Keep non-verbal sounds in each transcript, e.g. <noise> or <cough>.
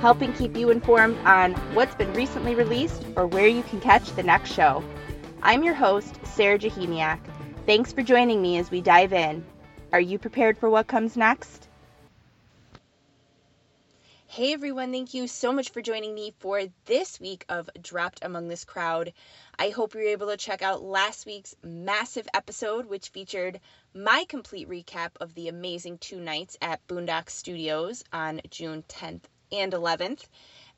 helping keep you informed on what's been recently released or where you can catch the next show. I'm your host, Sarah Jahemiak. Thanks for joining me as we dive in. Are you prepared for what comes next? Hey everyone, thank you so much for joining me for this week of Dropped Among This Crowd. I hope you were able to check out last week's massive episode, which featured my complete recap of the amazing two nights at Boondock Studios on June 10th and 11th,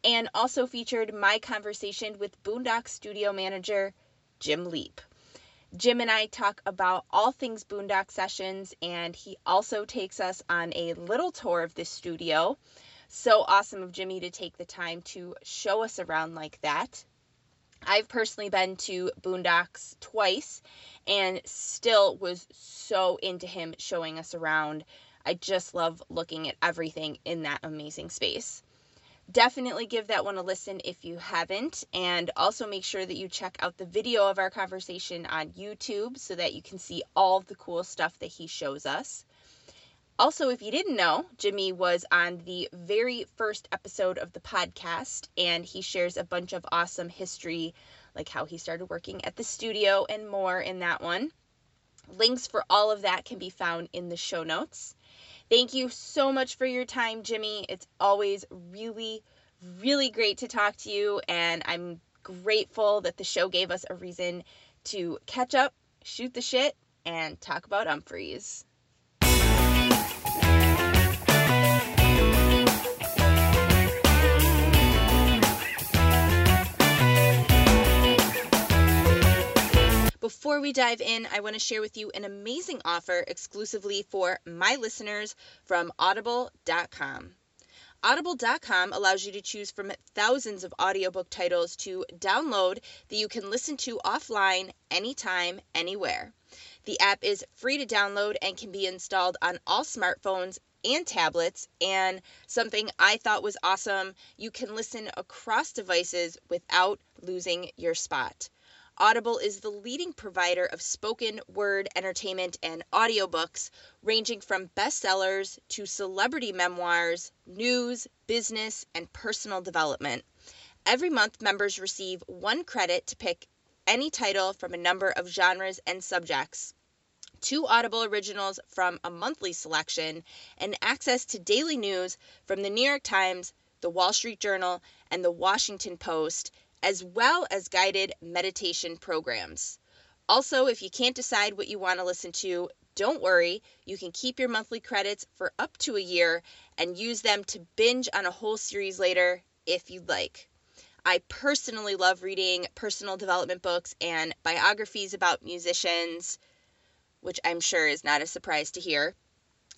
and also featured my conversation with Boondock Studio manager Jim Leap. Jim and I talk about all things Boondock Sessions, and he also takes us on a little tour of this studio so awesome of Jimmy to take the time to show us around like that. I've personally been to Boondocks twice and still was so into him showing us around. I just love looking at everything in that amazing space. Definitely give that one a listen if you haven't, and also make sure that you check out the video of our conversation on YouTube so that you can see all the cool stuff that he shows us. Also, if you didn't know, Jimmy was on the very first episode of the podcast, and he shares a bunch of awesome history, like how he started working at the studio and more in that one. Links for all of that can be found in the show notes. Thank you so much for your time, Jimmy. It's always really, really great to talk to you, and I'm grateful that the show gave us a reason to catch up, shoot the shit, and talk about Umphrey's. Before we dive in, I want to share with you an amazing offer exclusively for my listeners from audible.com. Audible.com allows you to choose from thousands of audiobook titles to download that you can listen to offline anytime, anywhere. The app is free to download and can be installed on all smartphones and tablets. And something I thought was awesome you can listen across devices without losing your spot. Audible is the leading provider of spoken word entertainment and audiobooks, ranging from bestsellers to celebrity memoirs, news, business, and personal development. Every month, members receive one credit to pick any title from a number of genres and subjects, two Audible originals from a monthly selection, and access to daily news from the New York Times, the Wall Street Journal, and the Washington Post as well as guided meditation programs. Also, if you can't decide what you want to listen to, don't worry, you can keep your monthly credits for up to a year and use them to binge on a whole series later if you'd like. I personally love reading personal development books and biographies about musicians, which I'm sure is not a surprise to hear.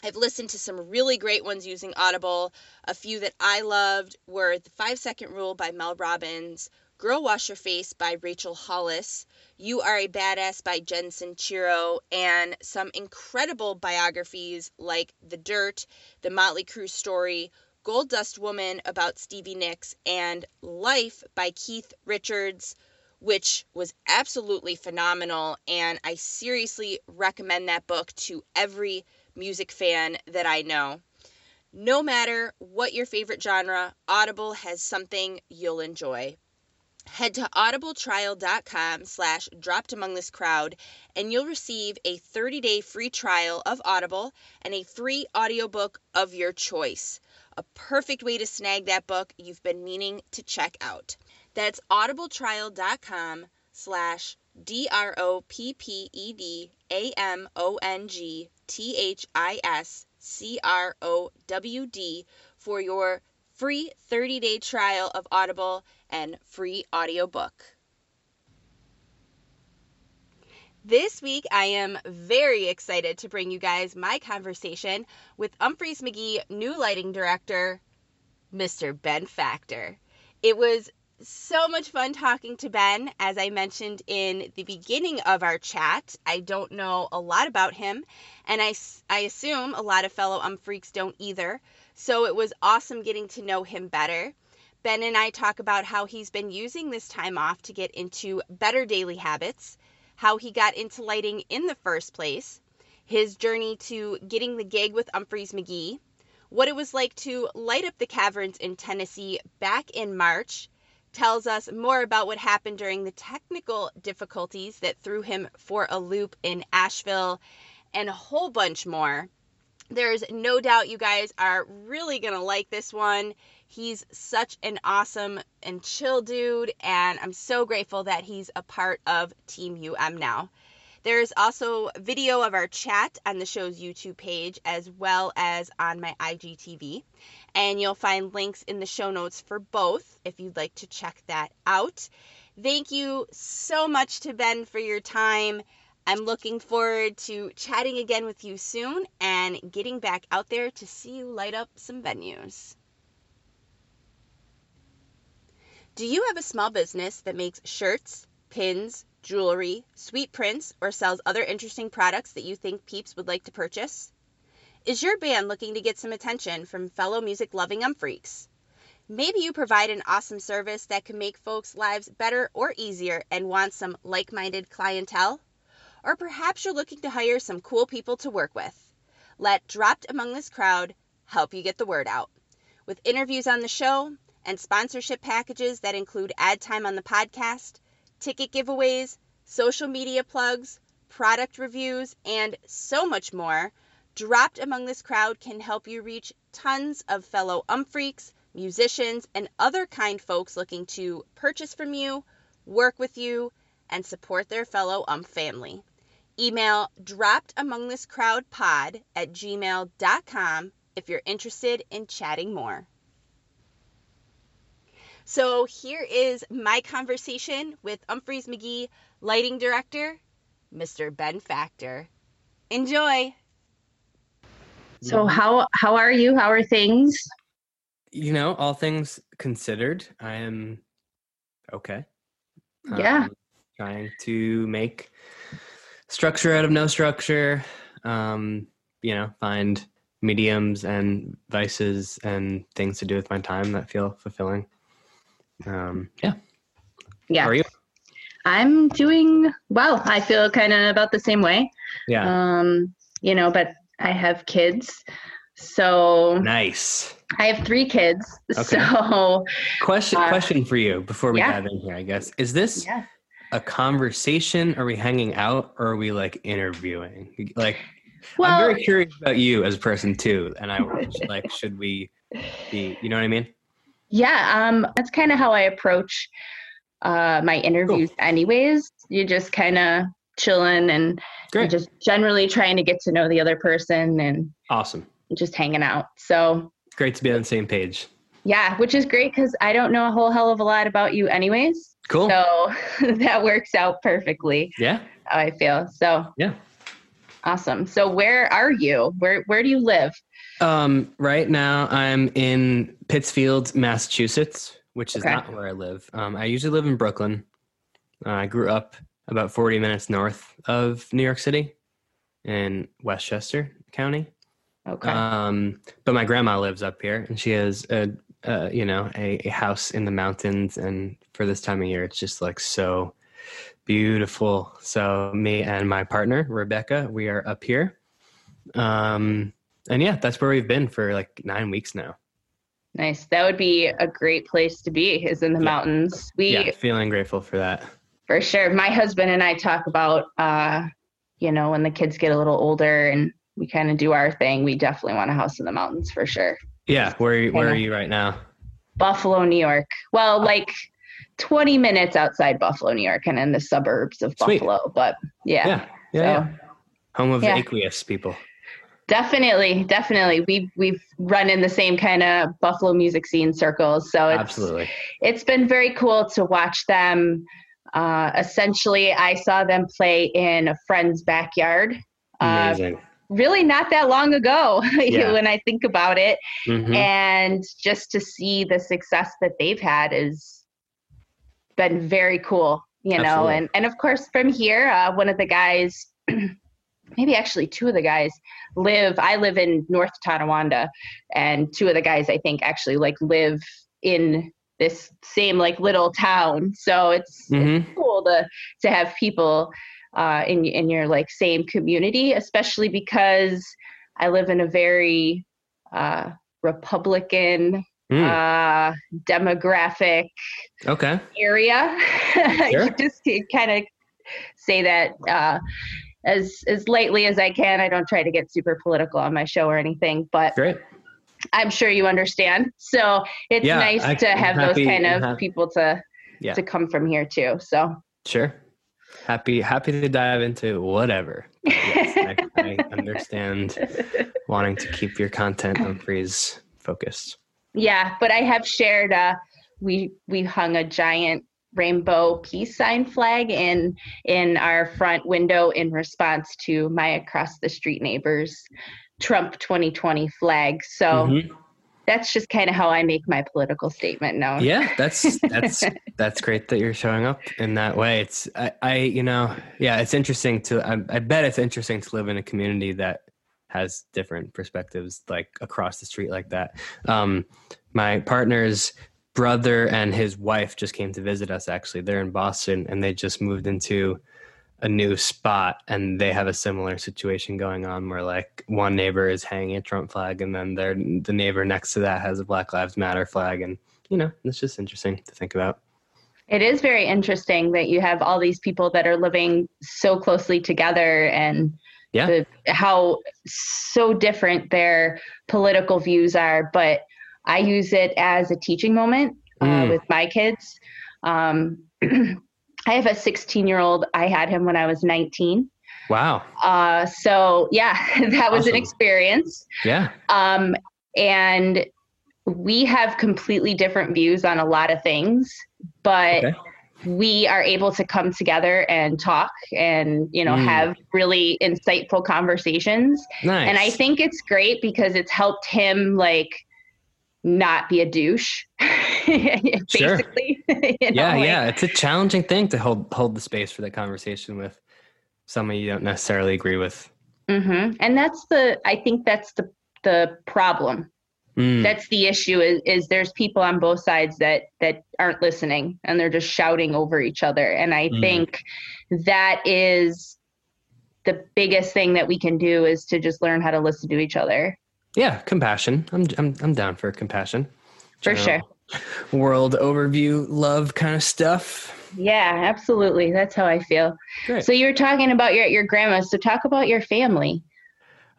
I've listened to some really great ones using Audible. A few that I loved were The Five Second Rule by Mel Robbins, Girl Wash Your Face by Rachel Hollis, You Are a Badass by Jen Sincero, and some incredible biographies like The Dirt, The Motley Crue Story, Gold Dust Woman about Stevie Nicks, and Life by Keith Richards, which was absolutely phenomenal. And I seriously recommend that book to every music fan that I know. No matter what your favorite genre, Audible has something you'll enjoy head to audibletrial.com slash dropped among this crowd and you'll receive a 30-day free trial of audible and a free audiobook of your choice. A perfect way to snag that book you've been meaning to check out. That's audibletrial.com slash d-r-o-p-p-e-d-a-m-o-n-g-t-h-i-s-c-r-o-w-d for your free 30-day trial of audible and free audiobook. This week, I am very excited to bring you guys my conversation with Umphrey's McGee new lighting director, Mr. Ben Factor. It was so much fun talking to Ben. As I mentioned in the beginning of our chat, I don't know a lot about him, and I, I assume a lot of fellow um don't either. So it was awesome getting to know him better. Ben and I talk about how he's been using this time off to get into better daily habits, how he got into lighting in the first place, his journey to getting the gig with Umphrey's McGee, what it was like to light up the caverns in Tennessee back in March, tells us more about what happened during the technical difficulties that threw him for a loop in Asheville, and a whole bunch more. There's no doubt you guys are really going to like this one. He's such an awesome and chill dude, and I'm so grateful that he's a part of Team UM now. There's also video of our chat on the show's YouTube page as well as on my IGTV. And you'll find links in the show notes for both if you'd like to check that out. Thank you so much to Ben for your time. I'm looking forward to chatting again with you soon and getting back out there to see you light up some venues. Do you have a small business that makes shirts, pins, jewelry, sweet prints, or sells other interesting products that you think peeps would like to purchase? Is your band looking to get some attention from fellow music loving um freaks? Maybe you provide an awesome service that can make folks' lives better or easier and want some like minded clientele? Or perhaps you're looking to hire some cool people to work with. Let Dropped Among This Crowd help you get the word out. With interviews on the show and sponsorship packages that include ad time on the podcast, ticket giveaways, social media plugs, product reviews, and so much more, Dropped Among This Crowd can help you reach tons of fellow umphreaks, musicians, and other kind folks looking to purchase from you, work with you, and support their fellow ump family. Email dropped among this crowd pod at gmail.com if you're interested in chatting more. So here is my conversation with Umphrey's McGee lighting director, Mr. Ben Factor. Enjoy. So how how are you? How are things? You know, all things considered, I am okay. Yeah. Um, trying to make structure out of no structure. Um, you know, find mediums and vices and things to do with my time that feel fulfilling. Um, yeah. Yeah. How are you? I'm doing well. I feel kind of about the same way. Yeah. Um, you know, but I have kids. So nice. I have three kids. Okay. <laughs> So Question Uh, question for you before we yeah. dive in here, I guess. Is this yeah. A conversation? Are we hanging out or are we like interviewing? Like I'm very curious about you as a person too. And I like should we be you know what I mean? yeah, um, that's kind of how I approach uh, my interviews anyways. You just kind of chilling and you're just generally trying to get to know the other person and awesome. just hanging out. So Great to be on the same page. yeah, which is great because I don't know a whole hell of a lot about you anyways. Cool. So <laughs> that works out perfectly yeah. how I feel. So Yeah. awesome. So where are you? Where where do you live? Um, right now I'm in Pittsfield, Massachusetts, which is Okay. not where I live. Um, I usually live in Brooklyn. Uh, I grew up about 40 minutes north of New York City in Westchester County. Okay. Um, but my grandma lives up here, and she has a, uh, you know, a, a house in the mountains. And for this time of year, it's just like so beautiful. So me and my partner Rebecca, we are up here. Um, and yeah, that's where we've been for like nine weeks now. nice. That would be a great place to be. Is in the Yeah. mountains. We yeah, feeling grateful for that. for sure. My husband and I talk about, uh, you know, when the kids get a little older and we kind of do our thing. We definitely want a house in the mountains for sure. Yeah, where are you, where are you right now? Buffalo, New York. Well, like 20 minutes outside Buffalo, New York, and in the suburbs of Sweet. Buffalo. But yeah, Yeah, yeah, so yeah. home of yeah. the aqueous people. definitely, definitely, we we've run in the same kind of Buffalo music scene circles. So it's Absolutely. it's been very cool to watch them. Uh, essentially, I saw them play in a friend's backyard. Uh, Amazing. Really not that long ago <laughs> Yeah. when I think about it. Mhm. And just to see the success that they've had is been very cool, you know. Absolutely. And and of course from here, uh, one of the guys, <clears throat> maybe actually two of the guys live. I live in North Tonawanda, and two of the guys I think actually like live in this same like little town. So it's, Mhm. it's cool to to have people uh, in in your like same community, especially because I live in a very uh, Republican Mm, uh, demographic okay. area. <laughs> Sure. Just to kind of say that uh, as as lightly as I can. I don't try to get super political on my show or anything, but Great. I'm sure you understand. So it's Yeah, nice I- to have happy- those kind of people to Yeah. to come from here too. So Sure. Happy happy to dive into whatever. Yes, I, I <laughs> understand wanting to keep your content Umphrey's focused. yeah, but I have shared. Uh, we we hung a giant rainbow peace sign flag in in our front window in response to my across the street neighbors Trump 2020 flag. So Mhm. That's just kind of how I make my political statement known. Yeah, that's that's <laughs> that's great that you're showing up in that way. It's I, I you know yeah, it's interesting to I, I bet it's interesting to live in a community that has different perspectives like across the street like that. Um, my partner's brother and his wife just came to visit us. Actually, they're in Boston and they just moved into a new spot and they have a similar situation going on where like one neighbor is hanging a Trump flag and then their the neighbor next to that has a Black Lives Matter flag and you know it's just interesting to think about. It is very interesting that you have all these people that are living so closely together and Yeah. the, how so different their political views are. But I use it as a teaching moment uh, Mm. with my kids. Um, <clears throat> I have a 16 year old. I had him when I was 19. Wow. Uh, so, yeah, <laughs> that was an experience. Yeah. Um, and we have completely different views on a lot of things, but Okay. we are able to come together and talk and, you know, Mm. have really insightful conversations. Nice. And I think it's great because it's helped him like not be a douche. <laughs> Sure. basically. <laughs> you know, yeah, like- yeah. It's a challenging thing to hold hold the space for that conversation with someone you don't necessarily agree with. Mhm. And that's the I think that's the the problem. Mm, That's the issue is is there's people on both sides that that aren't listening and they're just shouting over each other. And I Mm. think that is the biggest thing that we can do is to just learn how to listen to each other. Yeah, compassion. I'm I'm I'm down for compassion. For General World overview, love kind of stuff. Yeah, absolutely. That's how I feel. Great. So you were talking about your your grandma. So talk about your family.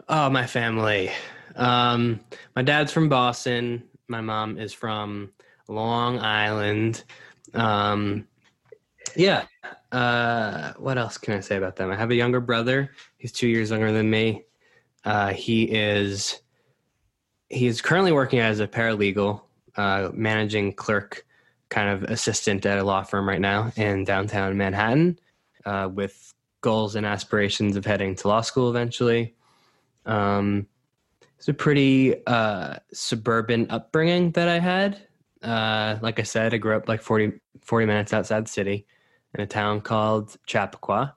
Oh, my family. Um, my dad's from Boston. My mom is from Long Island. Um, yeah. Uh, what else can I say about them? I have a younger brother. He's two years younger than me. Uh, he is he is currently working as a paralegal, uh, managing clerk, kind of assistant at a law firm right now in downtown Manhattan, uh, with goals and aspirations of heading to law school eventually. Um, it's a pretty uh, suburban upbringing that I had. Uh, like I said, I grew up like 40, 40 minutes outside the city in a town called Chappaqua.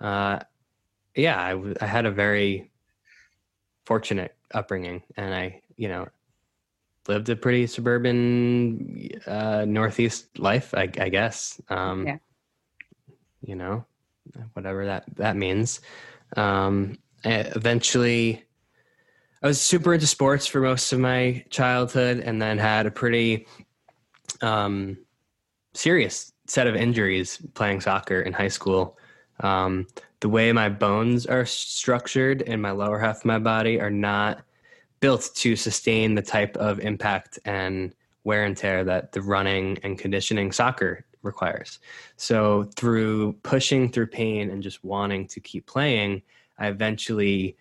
Uh, yeah, I, w- I had a very fortunate upbringing, and I, you know, lived a pretty suburban uh, northeast life, I, I guess. Um, Yeah. You know, whatever that that means. Um, I eventually, I was super into sports for most of my childhood, and then had a pretty um, serious set of injuries playing soccer in high school. Um, the way my bones are structured in my lower half of my body are not built to sustain the type of impact and wear and tear that the running and conditioning soccer requires. So, through pushing through pain and just wanting to keep playing, I eventually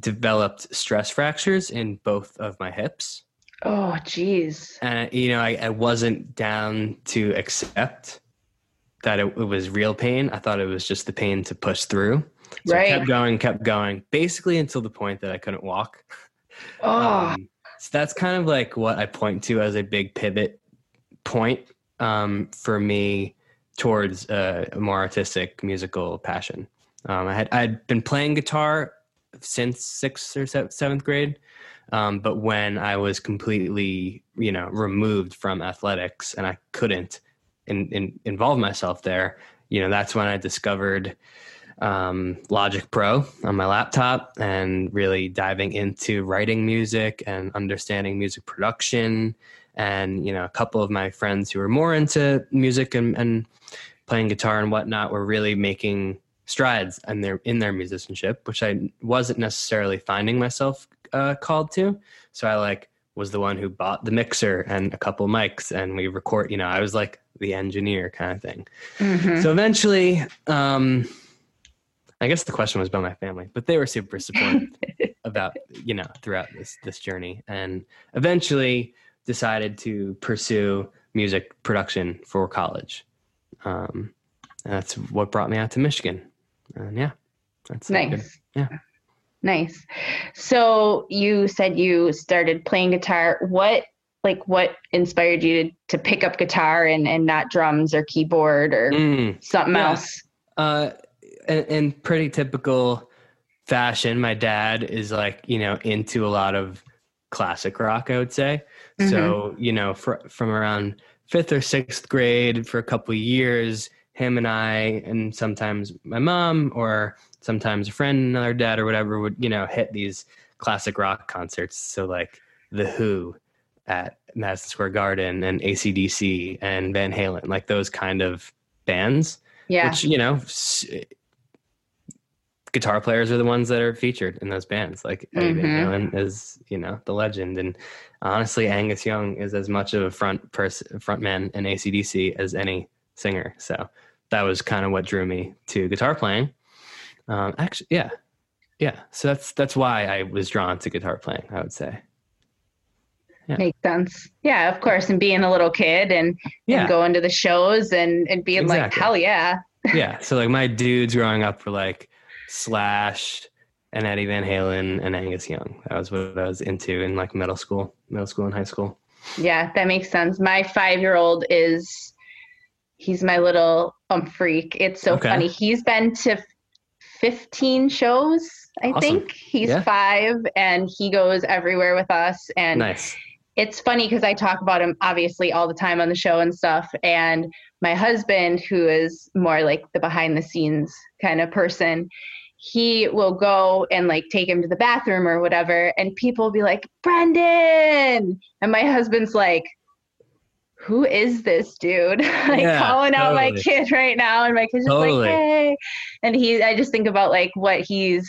developed stress fractures in both of my hips. Oh, geez. And, you know, I, I wasn't down to accept that it, it was real pain. I thought it was just the pain to push through. So I Right. kept going, kept going, basically until the point that I couldn't walk. <laughs> Oh, Um, so that's kind of like what I point to as a big pivot point um, for me towards a, a more artistic musical passion. Um, I had I'd been playing guitar since sixth or seventh grade, um, but when I was completely you know removed from athletics and I couldn't in, in, involve myself there, you know that's when I discovered um, Logic Pro on my laptop and really diving into writing music and understanding music production. And, you know, a couple of my friends who were more into music and, and playing guitar and whatnot were really making strides in their, in their musicianship, which I wasn't necessarily finding myself uh, called to. So I like was the one who bought the mixer and a couple mics and we record, you know, I was like the engineer kind of thing. Mm-hmm. So eventually, um, I guess the question was about my family, but they were super supportive <laughs> about you know throughout this this journey, and eventually decided to pursue music production for college. Um, and that's what brought me out to Michigan. And yeah, that's nice. Good. Yeah. Nice. So you said you started playing guitar. What like what inspired you to, to pick up guitar and, and not drums or keyboard or mm, something yeah. else? Uh, in, in pretty typical fashion, my dad is like, you know, into a lot of classic rock, I would say. Mm-hmm. So, you know, for, from around fifth or sixth grade for a couple years, him and I, and sometimes my mom or sometimes a friend, another dad or whatever would, you know, hit these classic rock concerts. So like The Who at Madison Square Garden and ACDC and Van Halen, like those kind of bands. Yeah. Which, you know, guitar players are the ones that are featured in those bands. Like Eddie mm-hmm. Van Halen is, you know, the legend. And honestly, Angus Young is as much of a front person, front man in ACDC as any singer. So that was kind of what drew me to guitar playing. Um, actually, yeah, yeah. So that's that's why I was drawn to guitar playing. I would say. Yeah. Makes sense. Yeah, of course. And being a little kid and, yeah. and going to the shows and, and being exactly. like, hell yeah. yeah. <laughs> So like my dudes growing up were like, Slash and Eddie Van Halen and Angus Young. That was what I was into in like middle school, middle school and high school. Yeah, that makes sense. My five year old is he's my little um freak. It's so okay. funny. He's been to 15 shows, I awesome. think. He's yeah. five and he goes everywhere with us. And nice. It's funny because I talk about him obviously all the time on the show and stuff. And my husband, who is more like the behind the scenes kind of person, he will go and like take him to the bathroom or whatever and people will be like brendan and my husband's like who is this dude <laughs> like yeah, calling totally. out my kid right now and my kid's just totally. like hey and he i just think about like what he's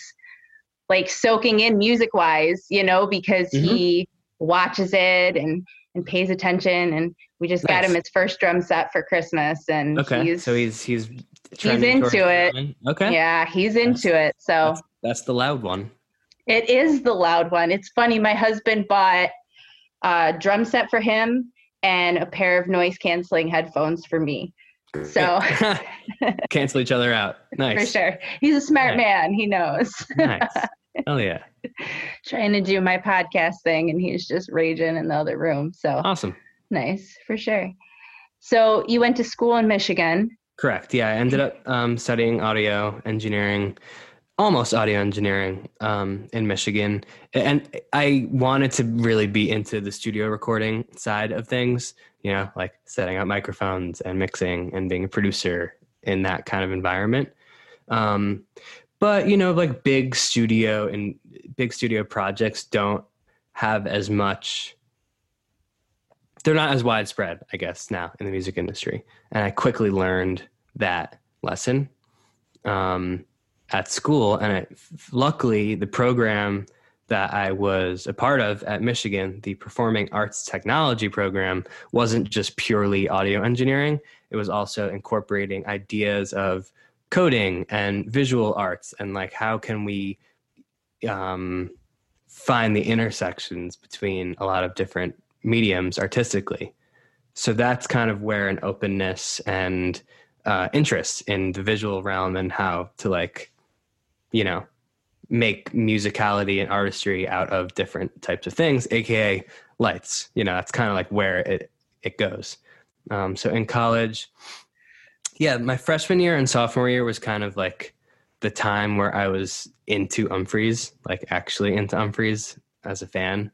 like soaking in music wise you know because mm-hmm. he watches it mm-hmm. and and pays attention and we just nice. got him his first drum set for christmas and okay he's, so he's he's he's into it. Okay. Yeah, he's into that's, it. So that's, that's, the loud one. It is the loud one. It's funny. My husband bought a drum set for him and a pair of noise canceling headphones for me. So <laughs> cancel each other out. <laughs> Nice. For sure. He's a smart nice. man. He knows. nice. Oh yeah. <laughs> Trying to do my podcast thing and he's just raging in the other room. So awesome. Nice, for sure. So you went to school in Michigan. Correct. Yeah, I ended up um, studying audio engineering, almost audio engineering um, in Michigan, and I wanted to really be into the studio recording side of things. You know, like setting up microphones and mixing and being a producer in that kind of environment. Um, but you know, like big studio and big studio projects don't have as much they're not as widespread, I guess, now in the music industry. And I quickly learned that lesson um, at school. And luckily, the program that I was a part of at Michigan, the Performing Arts Technology program, wasn't just purely audio engineering. It was also incorporating ideas of coding and visual arts and like how can we um, find the intersections between a lot of different mediums artistically. So that's kind of where an openness and uh, interest in the visual realm and how to like, you know, make musicality and artistry out of different types of things, aka lights. You know, that's kind of like where it it goes. Um, so in college, yeah, my freshman year and sophomore year was kind of like the time where I was into Umphrey's, like actually into Umphrey's as a fan.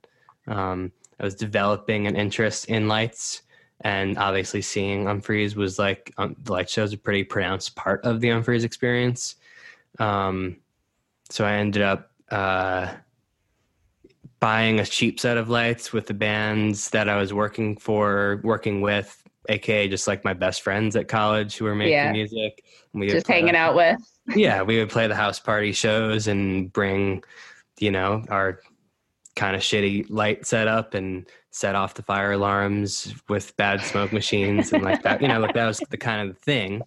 Um, I was developing an interest in lights, and obviously seeing Umphrey's was like um, the light show is a pretty pronounced part of the Umphrey's experience. Um, so I ended up uh, buying a cheap set of lights with the bands that I was working for, working with, aka just like my best friends at college who were making Yeah. music. And we Just hanging out with. yeah, we would play the house party shows and bring, you know, our kind of shitty light setup and set off the fire alarms with bad smoke machines and like that. You know, like that was the kind of thing.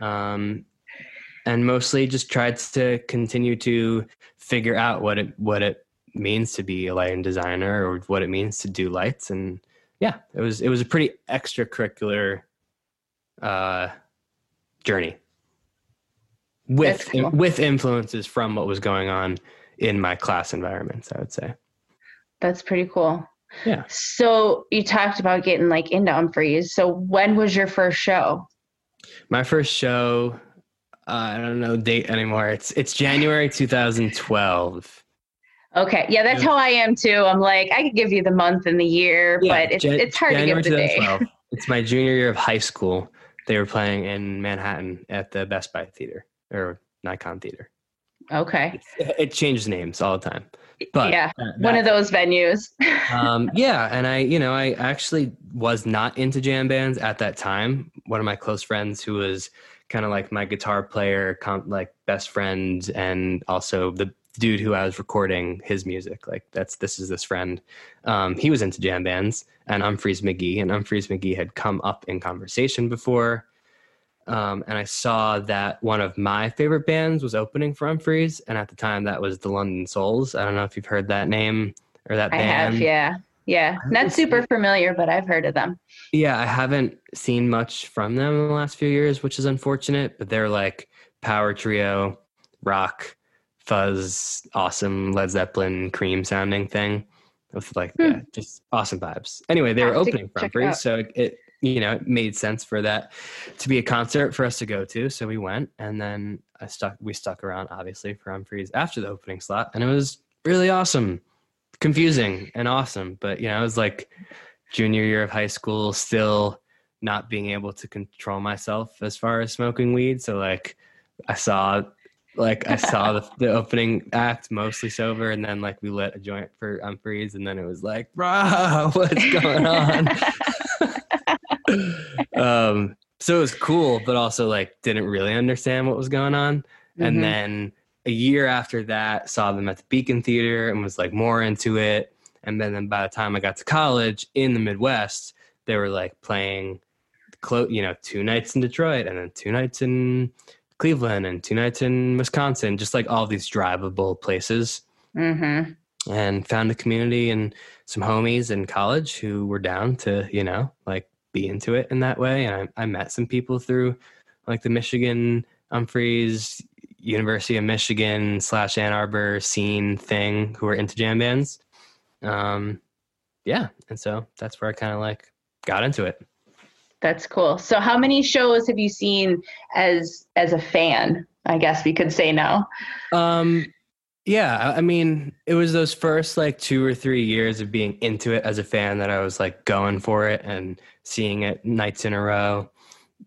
Um, and mostly just tried to continue to figure out what it what it means to be a lighting designer or what it means to do lights and yeah it was it was a pretty extracurricular uh journey with cool. with influences from what was going on in my class environments i would say That's pretty cool. Yeah. So you talked about getting like into Umphrey's. So when was your first show? my first show uh, i don't know date anymore it's it's january 2012 Okay. Yeah, that's Yeah. how I am too. I'm like, I could give you the month and the year, but it's Jan- it's hard January to give the day. <laughs> it's my junior year of high school. They were playing in Manhattan at the Best Buy Theater or Nikon Theater. Okay. It, it changes names all the time. But yeah. uh, One of those venues. <laughs> um, yeah, and I, you know, I actually was not into jam bands at that time. One of my close friends, who was kind of like my guitar player, com- like best friend, and also the dude who I was recording his music. Like that's this is this friend. Um, he was into jam bands, and Umphrey's McGee, and Umphrey's McGee had come up in conversation before. Um, and I saw that one of my favorite bands was opening for Umphrey's, and at the time that was the London Souls. I don't know if you've heard that name or that I band. have, yeah. Yeah. haven't super familiar, but I've heard of them. Yeah, I haven't seen much from them in the last few years, which is unfortunate. But they're like power trio, rock, fuzz, awesome Led Zeppelin, cream sounding thing with like Hmm. yeah, just awesome vibes. Anyway, they were opening it so it, it you know it made sense for that to be a concert for us to go to. So we went, and then I stuck. We stuck around obviously for Umphrey's after the opening slot, and it was really awesome, confusing and awesome. But you know, it was like junior year of high school, still not being able to control myself as far as smoking weed. So like, I saw. Like I saw the, <laughs> the opening act mostly sober, and then like we lit a joint for Umphrey's, and then it was like, "Bro, <laughs> what's going on?" <laughs> um, so it was cool, but also like didn't really understand what was going on. Mhm. And then a year after that, saw them at the Beacon Theater and was like more into it. And then, then by the time I got to college in the Midwest, they were like playing, clo- you know, two nights in Detroit and then two nights in Cleveland and two nights in Wisconsin, just like all these drivable places. Mhm. and found a community and some homies in college who were down to you know like be into it in that way. And i, I met some people through like the michigan Umphrey's university of michigan slash ann arbor scene thing who were into jam bands. Um yeah. And so that's where i kind of like got into it That's cool. So how many shows have you seen as as a fan? I guess we could say now. Um, yeah, I- mean, it was those first like two or three years of being into it as a fan that I was like going for it and seeing it nights in a row.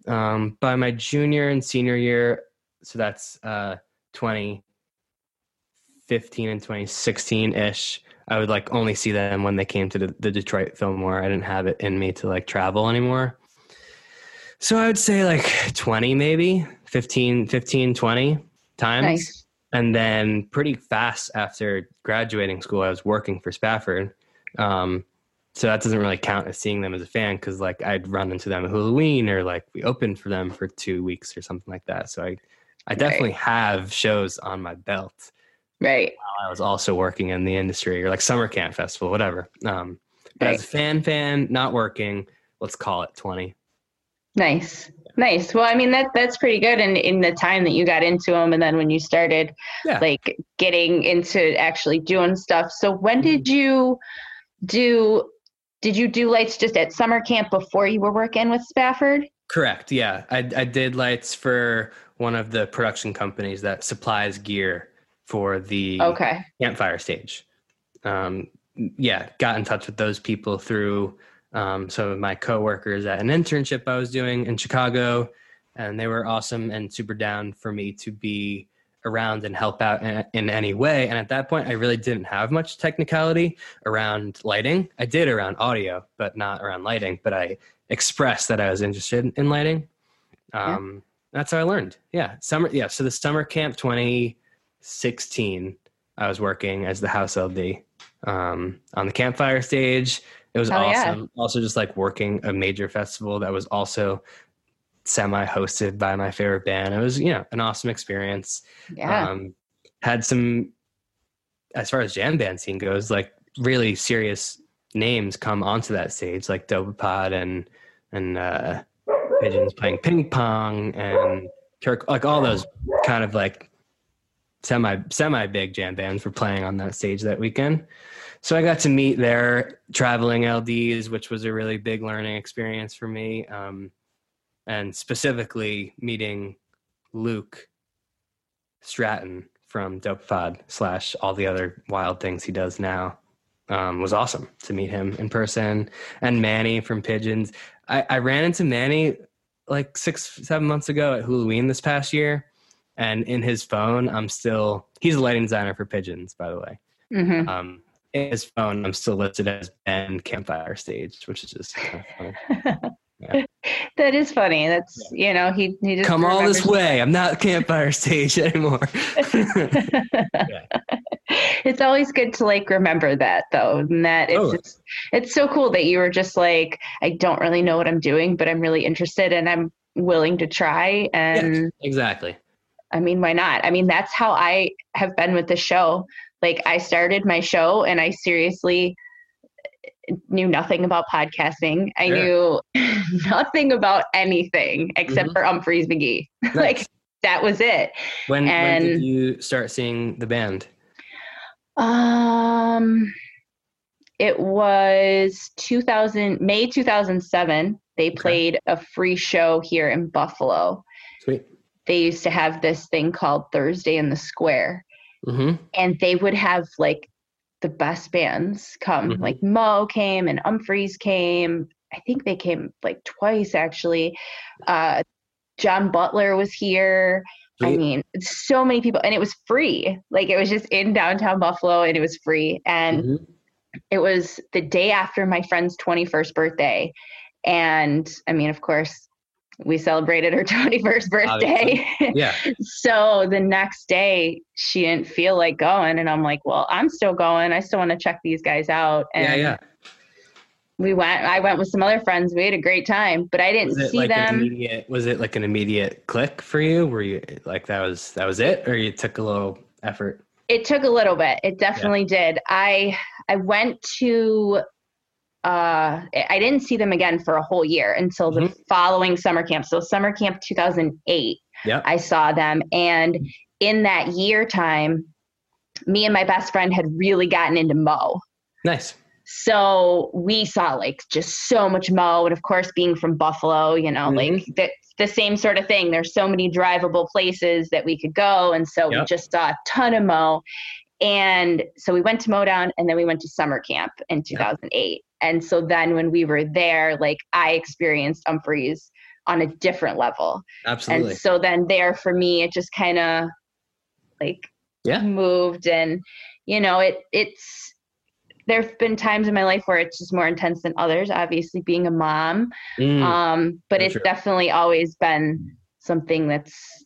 Um, by my junior and senior year, so that's uh 2015 and 2016 ish. I would like only see them when they came to the, the Detroit Fillmore. I didn't have it in me to like travel anymore. So I would say like 20 maybe, 15, 15, 20 times. Nice. And then pretty fast after graduating school, I was working for Spafford. Um, so that doesn't really count as seeing them as a fan because like I'd run into them at Halloween or like we opened for them for two weeks or something like that. So I, I definitely have shows on my belt Right. while I was also working in the industry or like summer camp festival, whatever. Um, but as a fan, fan, not working, let's call it 20. Nice. Nice. Well, I mean that that's pretty good in in the time that you got into them and then when you started Yeah. like getting into actually doing stuff. So when did you do did you do lights just at summer camp before you were working with Spafford? Correct. Yeah, I, I did lights for one of the production companies that supplies gear for the Okay. campfire stage. Um, yeah, got in touch with those people through um, some of my coworkers at an internship I was doing in Chicago, and they were awesome and super down for me to be around and help out in, in any way. And at that point, I really didn't have much technicality around lighting. I did around audio, but not around lighting. But I expressed that I was interested in lighting. Um, That's how I learned. Yeah, summer. Yeah, so the summer camp 2016, I was working as the house LD um, on the campfire stage. It was Oh, yeah. awesome. Also, just like working a major festival that was also semi hosted by my favorite band. It was, you know, an awesome experience. Yeah. Um, had some, as far as jam band scene goes, like really serious names come onto that stage, like Dopapod and and uh, Pigeons playing ping pong and Kirk, like all those kind of like semi semi big jam bands were playing on that stage that weekend. So I got to meet their traveling LDs, which was a really big learning experience for me. Um, and specifically meeting Luke Stratton from Dopapod slash all the other wild things he does now um, was awesome to meet him in person. And Manny from Pigeons. I, I ran into Manny like six, seven months ago at Halloween this past year. And in his phone, I'm still, he's a lighting designer for Pigeons, by the way. hmm Um, in his phone, I'm still listed as Ben Campfire Stage, which is just kind of funny. <laughs> that is funny. That's you know he he just Come all this way. I'm not Campfire Stage anymore. <laughs> it's always good to like remember that though and that it's Totally. just, it's so cool that you were just like i don't really know what i'm doing but i'm really interested and i'm willing to try and exactly. i mean why not i mean that's how i have been with the show like i started my show and i seriously knew nothing about podcasting i Sure. knew <laughs> nothing about anything except Mhm. for Umphrey's McGee <laughs> like that was it when, when did you start seeing the band? Um, it was 2000 May 2007. They played a free show here in Buffalo. Sweet. They used to have this thing called Thursday in the Square, Mm-hmm. and they would have like the best bands come. Mhm. Like Mo came and Umphreys came. I think they came like twice actually. Uh, John Butler was here. I mean, so many people, and it was free. Like it was just in downtown Buffalo, and it was free. And Mhm. it was the day after my friend's 21st birthday. And I mean, of course, we celebrated her <laughs> 21st birthday. Yeah. <laughs> so the next day, she didn't feel like going. And I'm like, well, I'm still going. I still want to check these guys out. And Yeah. Yeah. we went, I went with some other friends. We had a great time, but I didn't Was it see like an them. immediate? Was it like an immediate click for you? Were you like that was that was it, or you took a little effort? it took a little bit it definitely did i i went to uh i didn't see them again for a whole year until the Mhm. following summer camp. So summer camp 2008 Yeah. i saw them. And in that year time me and my best friend had really gotten into mo. Nice. so we saw like just so much mo. And of course being from buffalo you know Mhm. like the, the same sort of thing. There's so many drivable places that we could go. And so we just saw a ton of mo. And so we went to modown and then we went to summer camp in 2008 and so then when we were there like i experienced umphreys on a different level Absolutely. and so then there for me it just kind of like Yeah. moved and you know it it's there've been times in my life where it's just more intense than others obviously being a mom Mm, um but it's definitely always been something that's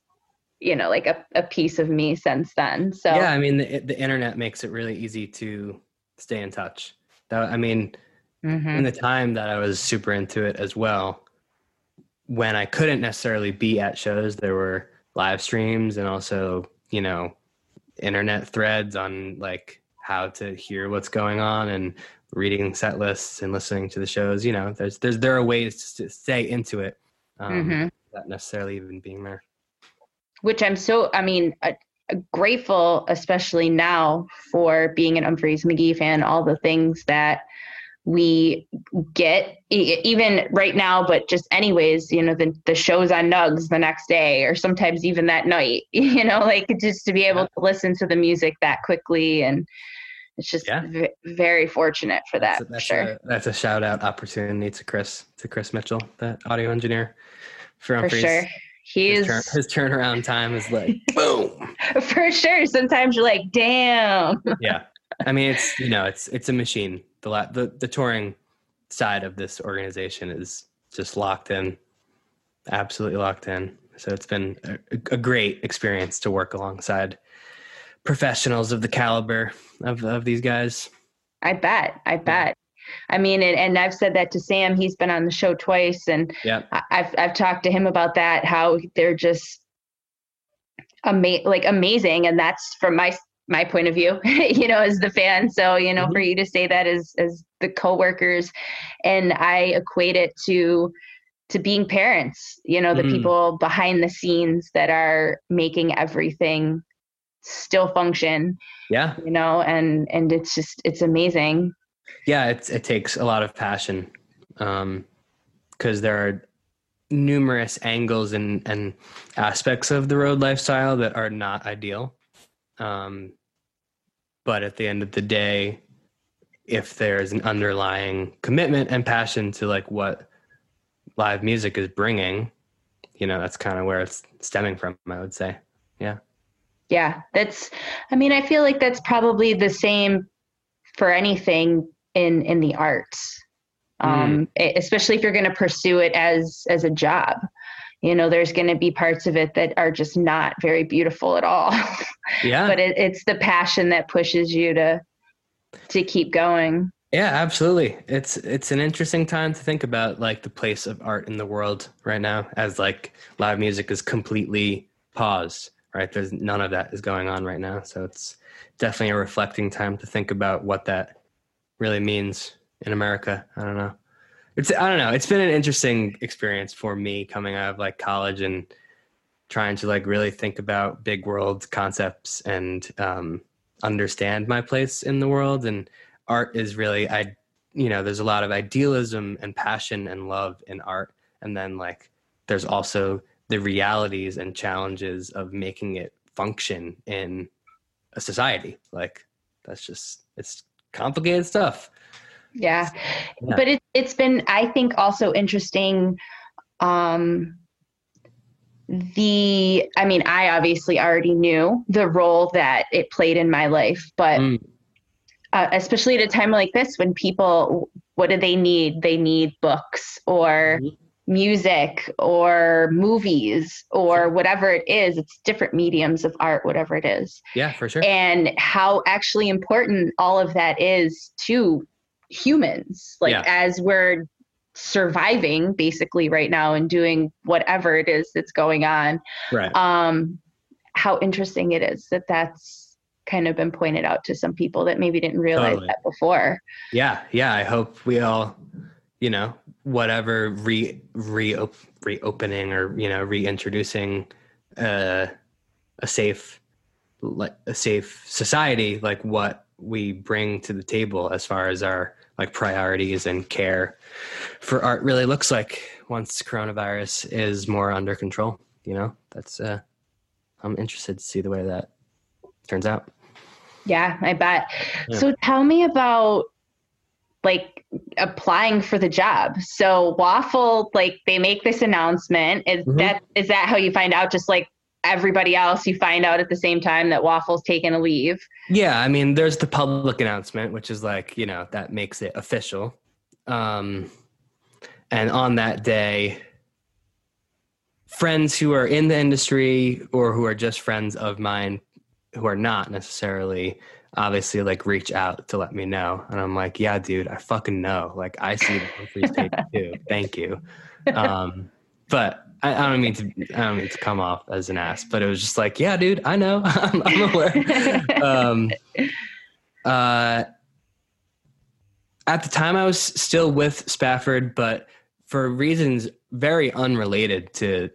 you know like a, a piece of me since then so yeah, I mean the the internet makes it really easy to stay in touch. That I mean, mhm. in the time that I was super into it as well, when I couldn't necessarily be at shows, there were live streams and also, you know, internet threads on like how to hear what's going on and reading set lists and listening to the shows. You know, there's there's there are ways to stay into it, um, Mhm. without necessarily even being there. which i'm so i mean uh, grateful especially now for being an umphreys mcgee fan all the things that we get even right now but just anyways you know the, the shows on nugs the next day or sometimes even that night <laughs> you know like just to be able yeah. to listen to the music that quickly. And it's just yeah. v- very fortunate for that that's, that's for sure a, that's a shout out opportunity to chris to chris mitchell the audio engineer for, for sure. He's his, turn, his turnaround time is like <laughs> boom. For sure. Sometimes you're like damn. Yeah. I mean it's you know it's it's a machine the la- the the touring side of this organization is just locked in absolutely locked in so it's been a, a great experience to work alongside professionals of the caliber of, of these guys. I bet. I bet. I mean, and, and I've said that to Sam. He's been on the show twice, and yeah, I've I've talked to him about that. How they're just ama- like amazing, and that's from my my point of view, <laughs> you know, as the fan. So you know, mm-hmm. for you to say that as as the coworkers, and I equate it to to being parents. You know, the mm-hmm. people behind the scenes that are making everything still function yeah you know and and it's just it's amazing yeah it's, it takes a lot of passion um because there are numerous angles and and aspects of the road lifestyle that are not ideal um but at the end of the day if there's an underlying commitment and passion to like what live music is bringing you know that's kind of where it's stemming from i would say. Yeah. Yeah that's i mean i feel like that's probably the same for anything in in the arts. Um mm. especially if you're going to pursue it as as a job you know there's going to be parts of it that are just not very beautiful at all <laughs> yeah but it, it's the passion that pushes you to to keep going yeah absolutely it's it's an interesting time to think about like the place of art in the world right now as like live music is completely paused right? There's none of that is going on right now. So it's definitely a reflecting time to think about what that really means in America. I don't know. It's I don't know. It's been an interesting experience for me coming out of like college and trying to like really think about big world concepts and um, understand my place in the world. And art is really I you know there's a lot of idealism and passion and love in art, and then like there's also the realities and challenges of making it function in a society. Like that's just it's complicated stuff. Yeah. yeah. But it it's been I think also interesting um the I mean I obviously already knew the role that it played in my life, but mm. uh, especially at a time like this when people what do they need? They need books or mm-hmm music or movies or whatever it is it's different mediums of art whatever it is yeah for sure and how actually important all of that is to humans like yeah. as we're surviving basically right now and doing whatever it is that's going on right um how interesting it is that that's kind of been pointed out to some people that maybe didn't realize totally. that before yeah yeah i hope we all you know whatever re re reopening or you know reintroducing uh, a safe like a safe society like what we bring to the table as far as our like priorities and care for art really looks like once coronavirus is more under control you know that's uh i'm interested to see the way that turns out yeah i bet yeah. so tell me about like applying for the job. So Waful, like they make this announcement. Is mm-hmm. that is that how you find out? Just like everybody else, you find out at the same time that Waful's taking a leave. Yeah, I mean, there's the public announcement, which is like you know that makes it official. Um, and on that day, friends who are in the industry or who are just friends of mine who are not necessarily obviously like reach out to let me know. And I'm like, yeah, dude, I fucking know. Like I see the <laughs> Umphrey's too. Thank you. Um, but I, I, don't mean to I don't mean to come off as an ass, but it was just like, yeah, dude, I know. <laughs> I'm, I'm aware. <laughs> um, uh, at the time I was still with Spafford, but for reasons very unrelated to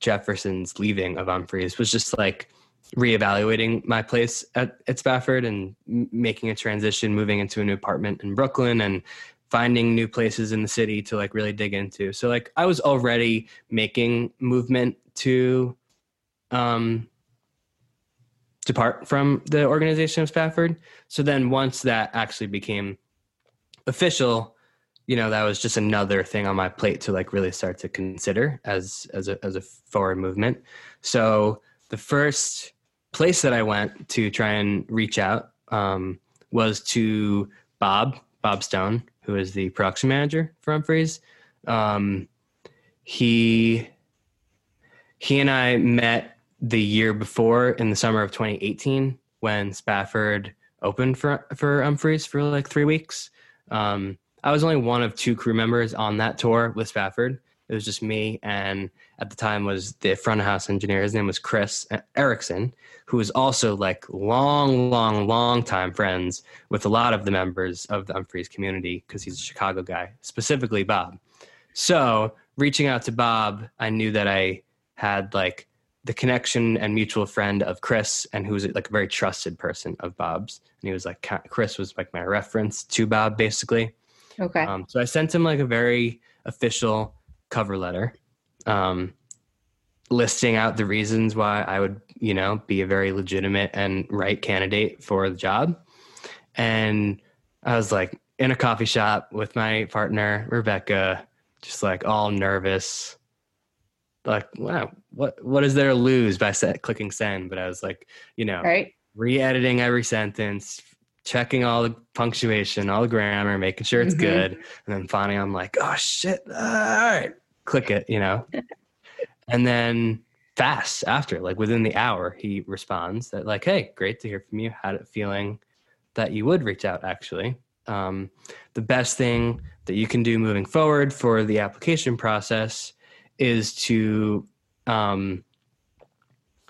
Jefferson's leaving of Umphrey's was just like reevaluating my place at, at Spafford and making a transition, moving into a new apartment in Brooklyn and finding new places in the city to like really dig into. So like I was already making movement to um depart from the organization of Spafford. So then once that actually became official, you know, that was just another thing on my plate to like really start to consider as as a as a forward movement. So the first place that I went to try and reach out um, was to Bob Bob Stone, who is the production manager for Umphrey's. Um, he he and I met the year before in the summer of 2018 when Spafford opened for for Umphrey's for like three weeks. Um, I was only one of two crew members on that tour with Spafford. It was just me, and at the time was the front of house engineer. His name was Chris Erickson, who was also like long, long, long time friends with a lot of the members of the Umphrey's community because he's a Chicago guy, specifically Bob. So reaching out to Bob, I knew that I had like the connection and mutual friend of Chris, and who was like a very trusted person of Bob's. And he was like, Chris was like my reference to Bob, basically. Okay. Um, so I sent him like a very official cover letter, um, listing out the reasons why I would, you know, be a very legitimate and right candidate for the job. And I was like in a coffee shop with my partner, Rebecca, just like all nervous like wow what what is there to lose by set, clicking send but i was like you know right re-editing every sentence checking all the punctuation all the grammar making sure it's mm-hmm. good and then finally i'm like oh shit all right click it you know? <laughs> And then fast after like within the hour he responds that like hey great to hear from you. Had it feeling that you would reach out actually. Um, the best thing that you can do moving forward for the application process is to um,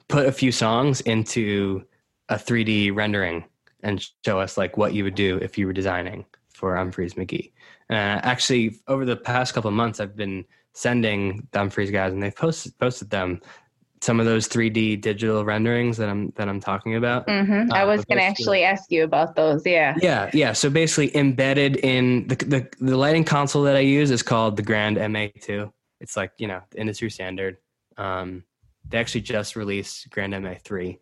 put a few songs into a 3D rendering and show us like what you would do if you were designing for Umphrey's McGee. Uh, actually, over the past couple of months, I've been sending Umphrey's guys, and they've posted posted them some of those 3D digital renderings that I'm that I'm talking about. Mm-hmm. I uh, was going to actually ask you about those. Yeah. Yeah, yeah. So basically, embedded in the, the the lighting console that I use is called the Grand MA2. It's like you know the industry standard. Um, they actually just released Grand MA3,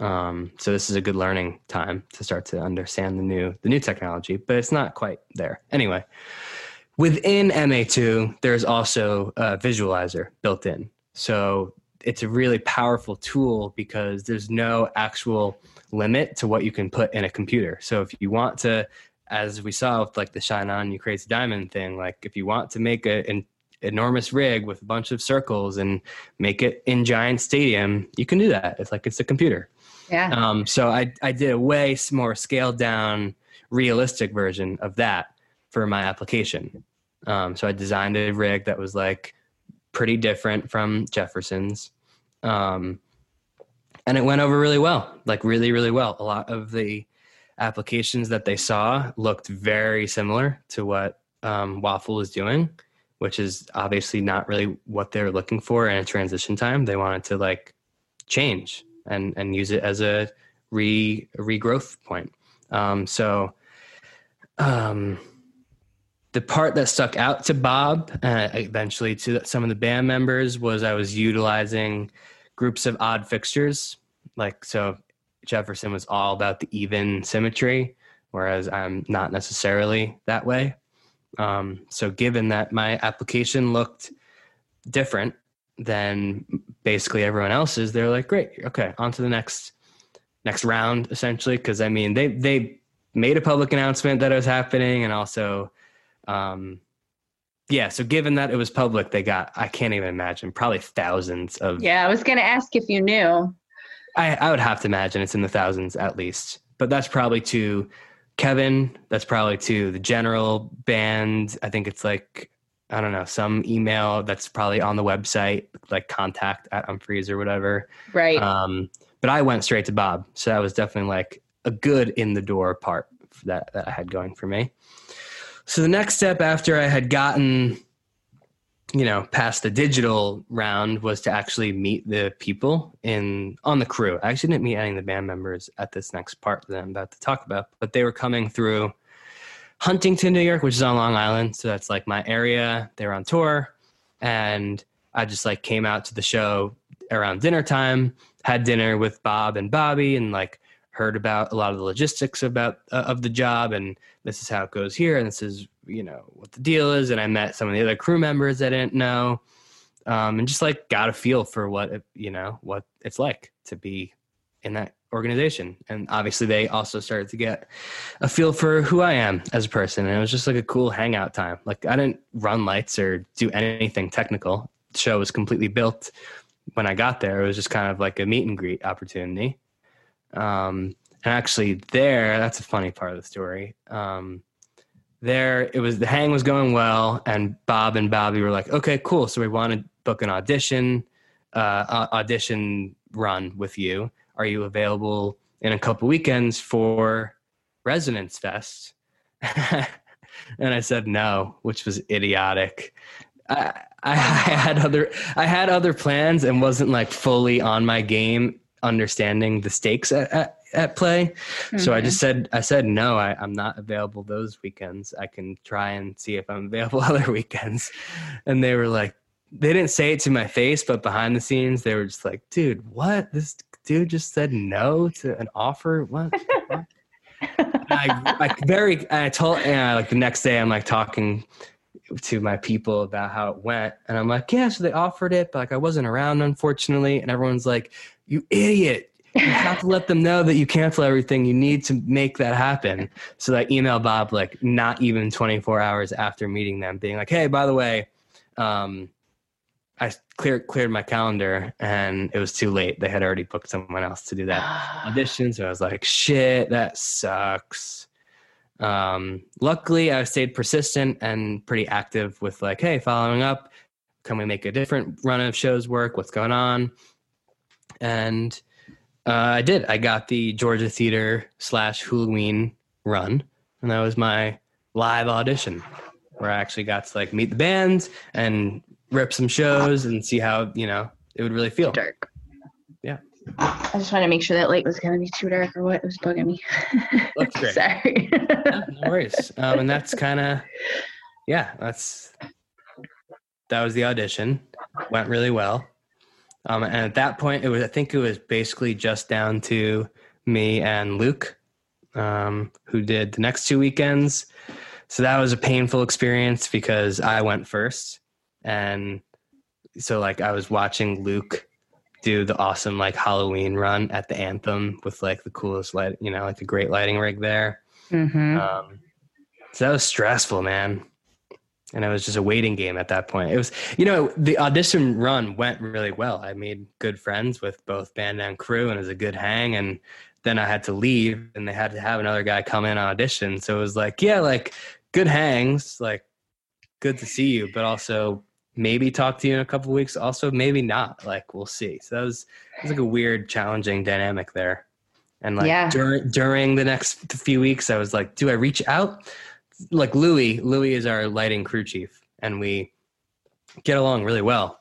um, so this is a good learning time to start to understand the new the new technology. But it's not quite there. Anyway, within MA2, there's also a visualizer built in. So it's a really powerful tool because there's no actual limit to what you can put in a computer. So if you want to, as we saw with like the shine on you crazy diamond thing, like if you want to make a, an enormous rig with a bunch of circles and make it in giant stadium you can do that it's like it's a computer yeah um, so i i did a way more scaled down realistic version of that for my application um, so i designed a rig that was like pretty different from jefferson's um, and it went over really well like really really well a lot of the applications that they saw looked very similar to what um, Waful was doing which is obviously not really what they're looking for in a transition time. They wanted to like change and and use it as a re regrowth point. Um, so um, the part that stuck out to Bob, uh, eventually to some of the band members, was I was utilizing groups of odd fixtures. Like so, Jefferson was all about the even symmetry, whereas I'm not necessarily that way. Um, so given that my application looked different than basically everyone else's, they're like, great, okay, on to the next next round, essentially. Because I mean, they they made a public announcement that it was happening, and also, um, yeah. So given that it was public, they got I can't even imagine probably thousands of. Yeah, I was going to ask if you knew. I I would have to imagine it's in the thousands at least, but that's probably to Kevin. That's probably to the general band. I think it's like I don't know some email that's probably on the website, like contact at Umphrey's or whatever. Right. Um, but I went straight to Bob, so that was definitely like a good in the door part that that I had going for me. So the next step after I had gotten you know past the digital round was to actually meet the people in on the crew i actually didn't meet any of the band members at this next part that i'm about to talk about but they were coming through Huntington, New York, which is on Long Island. So that's like my area. They were on tour. And I just like came out to the show around dinner time, had dinner with Bob and Bobby, and like heard about a lot of the logistics about uh, of the job and this is how it goes here and this is you know what the deal is and i met some of the other crew members i didn't know um, and just like got a feel for what it, you know what it's like to be in that organization and obviously they also started to get a feel for who i am as a person and it was just like a cool hangout time. Like i didn't run lights or do anything technical. The show was completely built. When i got there it was just kind of like a meet and greet opportunity um, and actually, there, that's a funny part of the story. Um, there, it was the hang was going well, and Bob and Bobby were like, "Okay, cool. So we want to book an audition, uh, audition run with you. Are you available in a couple weekends for Resonance Fest?" <laughs> and I said no, which was idiotic. I, I, I had other I had other plans and wasn't like fully on my game understanding the stakes at, at, at play. Mm-hmm. So I just mm-hmm. said, I said, no, I, I'm not available those weekends. I can try and see if I'm available <laughs> other weekends. And they were like, they didn't say it to my face, but behind the scenes, they were just like, dude, what? This dude just said no to an offer. What? <laughs> I like very, I told, and like the next day I'm like talking to my people about how it went. And I'm like, yeah, so they offered it, but like I wasn't around, unfortunately. And everyone's like, you idiot. You have to let them know that you cancel everything. You need to make that happen. So I email Bob like not even 24 hours after meeting them, being like, hey, by the way, um, I cleared cleared my calendar and it was too late. They had already booked someone else to do that <sighs> audition. So I was like, shit, that sucks. Um, luckily, I stayed persistent and pretty active with like, hey, following up. Can we make a different run of shows work? What's going on? and uh, I did. I got the Georgia Theater slash Halloween run, and that was my live audition, where I actually got to like meet the bands and rip some shows and see how you know it would really feel. Dark. I just wanted to make sure that light was gonna be too dark or what. It was bugging me. Looks <laughs> great. Sorry. no, no worries. Um, and that's kind of yeah. That's that was the audition. Went really well. Um, and at that point, it was I think it was basically just down to me and Luke, um, who did the next two weekends. So that was a painful experience because I went first, and so like I was watching Luke do the awesome like Halloween run at the Anthem with like the coolest light, you know, like a great lighting rig there. Mm-hmm. Um, so that was stressful, man and it was just a waiting game at that point. It was, you know, the audition run went really well. I made good friends with both band and crew, and it was a good hang. And then I had to leave, and they had to have another guy come in on audition. So it was like, yeah, like good hangs, like good to see you, but also maybe talk to you in a couple weeks. Also, maybe not. Like we'll see. So that was, it was like a weird, challenging dynamic there. And like yeah. during during the next few weeks, I was like, do I reach out? like Louis, Louis is our lighting crew chief, and we get along really well,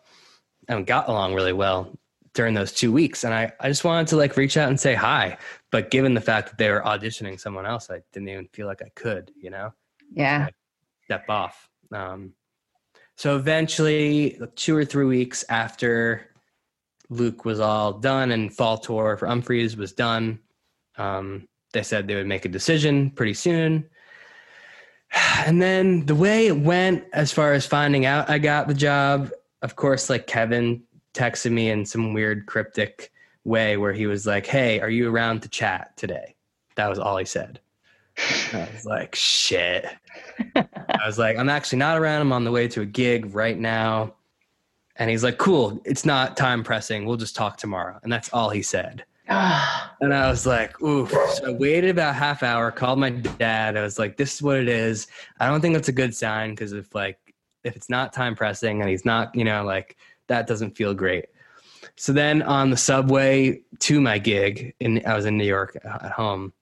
and got along really well during those two weeks. And I, I just wanted to like reach out and say hi, but given the fact that they were auditioning someone else, I didn't even feel like I could, you know? Yeah. step off. Um, so eventually, two or three weeks after Luke was all done and fall tour for Umphrey's was done, um, they said they would make a decision pretty soon. <sighs> And then the way it went as far as finding out I got the job, of course, like Kevin texted me in some weird cryptic way where he was like, Hey, are you around to chat today? That was all he said. I was like, shit. <laughs> I was like, I'm actually not around. I'm on the way to a gig right now. And he's like, cool. It's not time pressing. We'll just talk tomorrow. And that's all he said. <sighs> and I was like, oof. So I waited about half hour, called my dad. I was like, this is what it is. I don't think that's a good sign because if like if it's not time pressing and he's not, you know, like that doesn't feel great. So then on the subway to my gig, in I was in New York at home.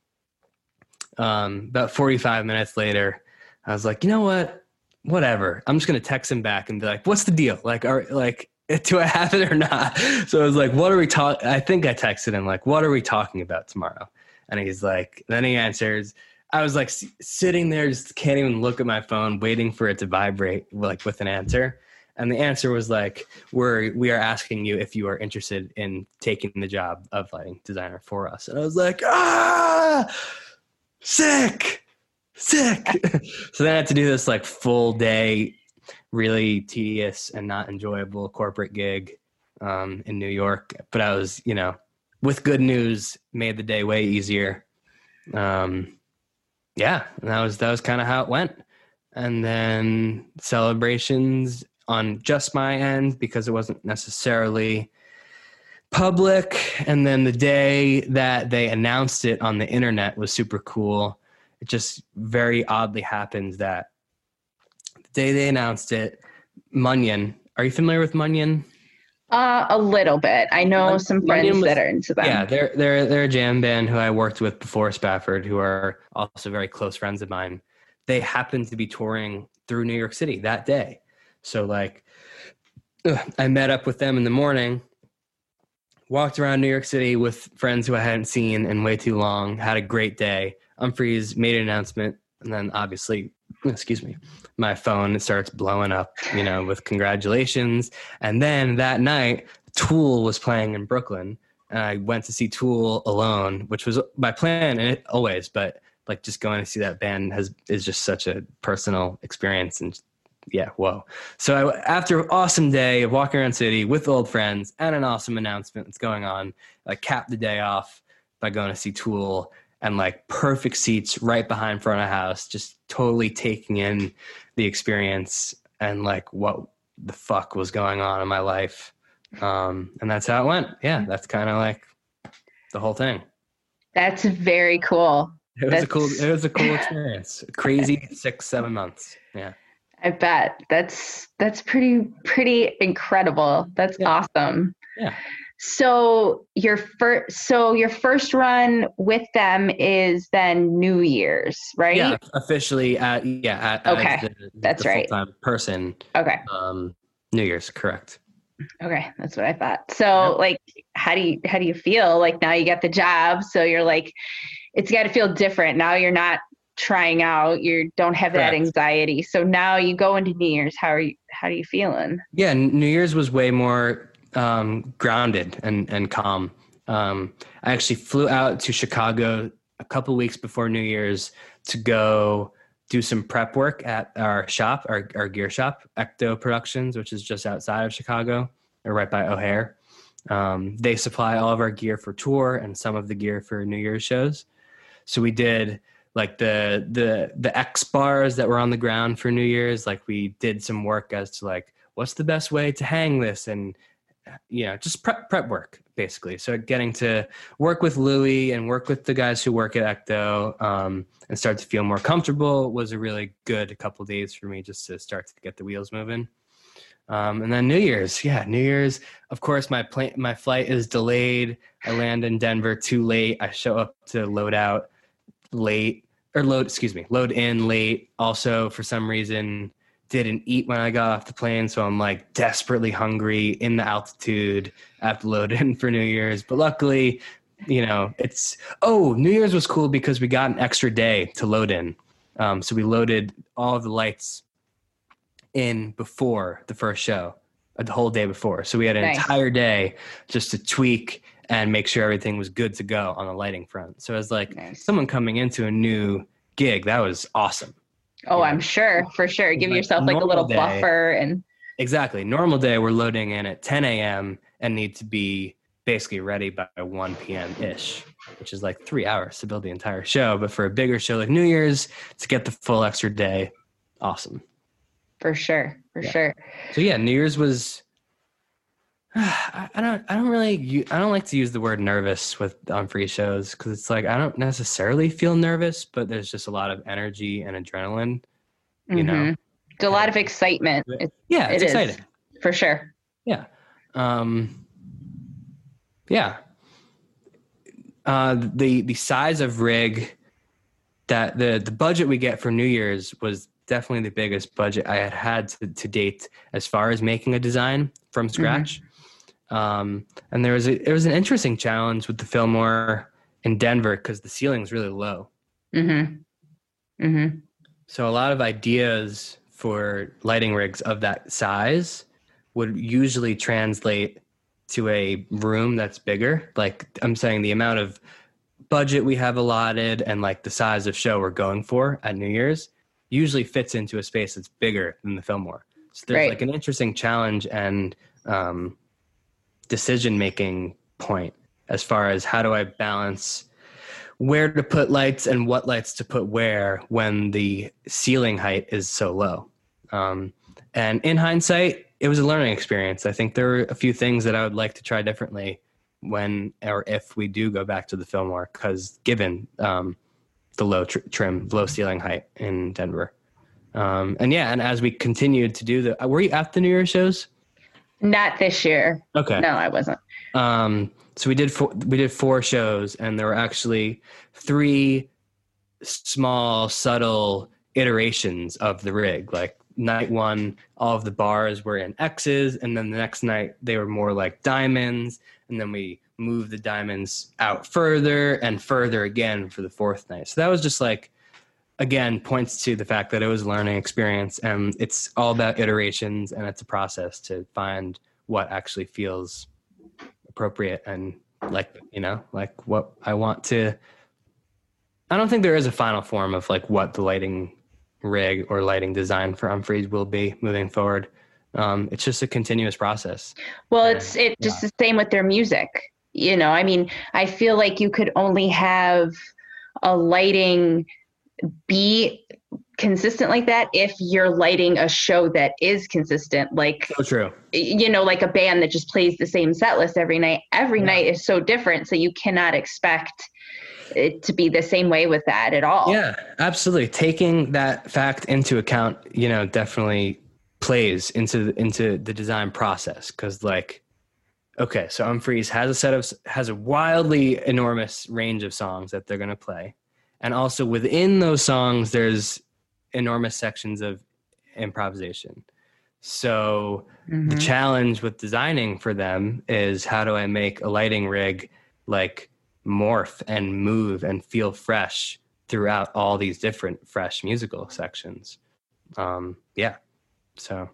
Um, about 45 minutes later, I was like, you know what? Whatever. I'm just gonna text him back and be like, what's the deal? Like, are like <laughs> do I have it or not? <laughs> So I was like, what are we talking? I think I texted him like, what are we talking about tomorrow? And he's like, then he answers, I was like sitting there, just can't even look at my phone, waiting for it to vibrate, like with an answer. And the answer was like, "We're we are asking you if you are interested in taking the job of lighting designer for us." And I was like, "Ah, sick, sick." <laughs> so then I had to do this like full day, really tedious and not enjoyable corporate gig um, in New York. But I was, you know, with good news, made the day way easier. Um, yeah, and that was that was kind of how it went. And then celebrations on just my end because it wasn't necessarily public. And then the day that they announced it on the internet was super cool. It just very oddly happened that the day they announced it, Mungion. Are you familiar with Mungion? Uh, a little bit. I know Mon- some friends was- that are into them. Yeah, they're they're they're a jam band who I worked with before Spafford, who are also very close friends of mine. They happened to be touring through New York City that day, so like, ugh, I met up with them in the morning, walked around New York City with friends who I hadn't seen in way too long. Had a great day. Umphrey's made an announcement, and then obviously, excuse me, my phone starts blowing up, you know, with congratulations. And then that night, Tool was playing in Brooklyn, and I went to see Tool alone, which was my plan, and it always. But like, just going to see that band has is just such a personal experience, and yeah, whoa. So I, after an awesome day of walking around city with old friends and an awesome announcement that's going on, I capped the day off by going to see Tool and like perfect seats right behind front of house, just totally taking in the experience and like what the fuck was going on in my life. Um, and that's how it went. Yeah, that's kind of like the whole thing. That's very cool. It was a cool. It was a cool <laughs> experience. Crazy six, seven months. Yeah. I bet that's that's pretty pretty incredible. That's Yeah. awesome. Yeah. So your first so your first run with them is then New Year's, right? Yeah, officially at yeah at, Okay, the, that's the right. person. Okay. Um, New Year's, correct. Okay, that's what I thought. So like how do you how do you feel like now you got the job so you're like it's got to feel different. Now you're not trying out, you don't have that anxiety. So now you go into New Year's, how are you how are you feeling? Yeah, New Year's was way more um, grounded and and calm. Um, I actually flew out to Chicago a couple weeks before New Year's to go do some prep work at our shop, our, our gear shop, Ecto Productions, which is just outside of Chicago, or right by O'Hare. Um, they supply all of our gear for tour and some of the gear for New Year's shows. So we did like the the the X bars that were on the ground for New Year's. Like we did some work as to like what's the best way to hang this and you know just prep prep work basically. So getting to work with Louis and work with the guys who work at Ecto um, and start to feel more comfortable was a really good couple days for me just to start to get the wheels moving. Um, and then New Year's, yeah, New Year's. Of course, my plane, my flight is delayed. I land in Denver too late. I show up to load out late or load, excuse me, load in late. Also, for some reason, didn't eat when I got off the plane, so I'm like desperately hungry in the altitude. I have to load in for New Year's, but luckily, you know, it's oh, New Year's was cool because we got an extra day to load in. Um, so we loaded all of the lights in before the first show, uh, the whole day before. So we had an Nice. entire day just to tweak and make sure everything was good to go on the lighting front. So as like Nice. someone coming into a new gig, that was awesome. Oh, Yeah. I'm sure, for sure. Give Like, yourself like a little day- buffer and Exactly. Normal day, we're loading in at 10 a.m. and need to be basically ready by 1 p.m. ish, which is like three hours to build the entire show. But for a bigger show like New Year's, to get the full extra day, awesome. for sure, for Yeah. sure. So yeah, New Year's was. <sighs> I I don't. I don't really. I don't like to use the word nervous with Umphrey's shows because it's like I don't necessarily feel nervous, but there's just a lot of energy and adrenaline. You know. Mhm. It's a lot of excitement. Yeah, it's It is. exciting. for sure. Um, yeah. Uh, the the size of rig that the the budget we get for New Year's was definitely the biggest budget I had had to, to date as far as making a design from scratch. Um, and there was a, it was an interesting challenge with the Fillmore in Denver because the ceiling's really low. hmm Mm-hmm. So a lot of ideas for lighting rigs of that size would usually translate to a room that's bigger. Like I'm saying, the amount of budget we have allotted and like the size of show we're going for at New Year's usually fits into a space that's bigger than the Fillmore. So there's Right. like an interesting challenge and um, decision making point as far as how do I balance where to put lights and what lights to put where when the ceiling height is so low. Um, and in hindsight, it was a learning experience. I think there were a few things that I would like to try differently when or if we do go back to the Fillmore, because given um, the low tr- trim, low ceiling height in Denver. Um, and yeah, and as we continued to do the, were you at the New Year shows? Not this year. Okay. No, I wasn't. Um, so we did four, we did four shows, and there were actually three small, subtle iterations of the rig. Like night one, all of the bars were in X's, and then the next night they were more like diamonds, and then we moved the diamonds out further and further again for the fourth night. So that was just like again points to the fact that it was a learning experience and it's all about iterations and it's a process to find what actually feels appropriate and like you know like what i want to i don't think there is a final form of like what the lighting rig or lighting design for Umphrey's will be moving forward. Um, it's just a continuous process. Well, it's it's just the same with their music. You know, I mean, I feel like you could only have a lighting be consistent like that if you're lighting a show that is consistent like so true you know like a band that just plays the same set list every night every Yeah. night is so different so you cannot expect it to be the same way with that at all Yeah, absolutely. Taking that fact into account, you know, definitely plays into the, into the design process because, like, okay, so Umphrey's has a set of has a wildly enormous range of songs that they're going to play, and also within those songs, there's enormous sections of improvisation. So the Mhm. challenge with designing for them is how do I make a lighting rig like morph and move and feel fresh throughout all these different fresh musical sections. Um, yeah. So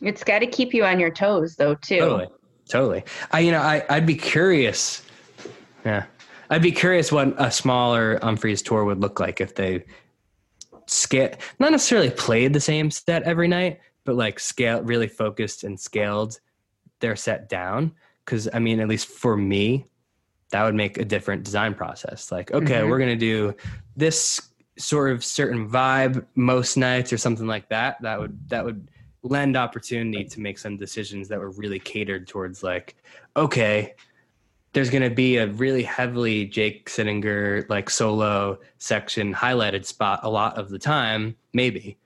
it's got to keep you on your toes though too totally, totally. I, you know, I, I'd be curious. Yeah. I'd be curious what a smaller Umphrey's tour would look like if they scale, not necessarily played the same set every night, but like scale, really focused and scaled their set down. Cause I mean, at least for me, that would make a different design process. Like, okay, Mhm. we're going to do this sort of certain vibe most nights or something like that. That would, that would lend opportunity to make some decisions that were really catered towards like, okay, there's going to be a really heavily Jake Cinninger like solo section highlighted spot a lot of the time, maybe.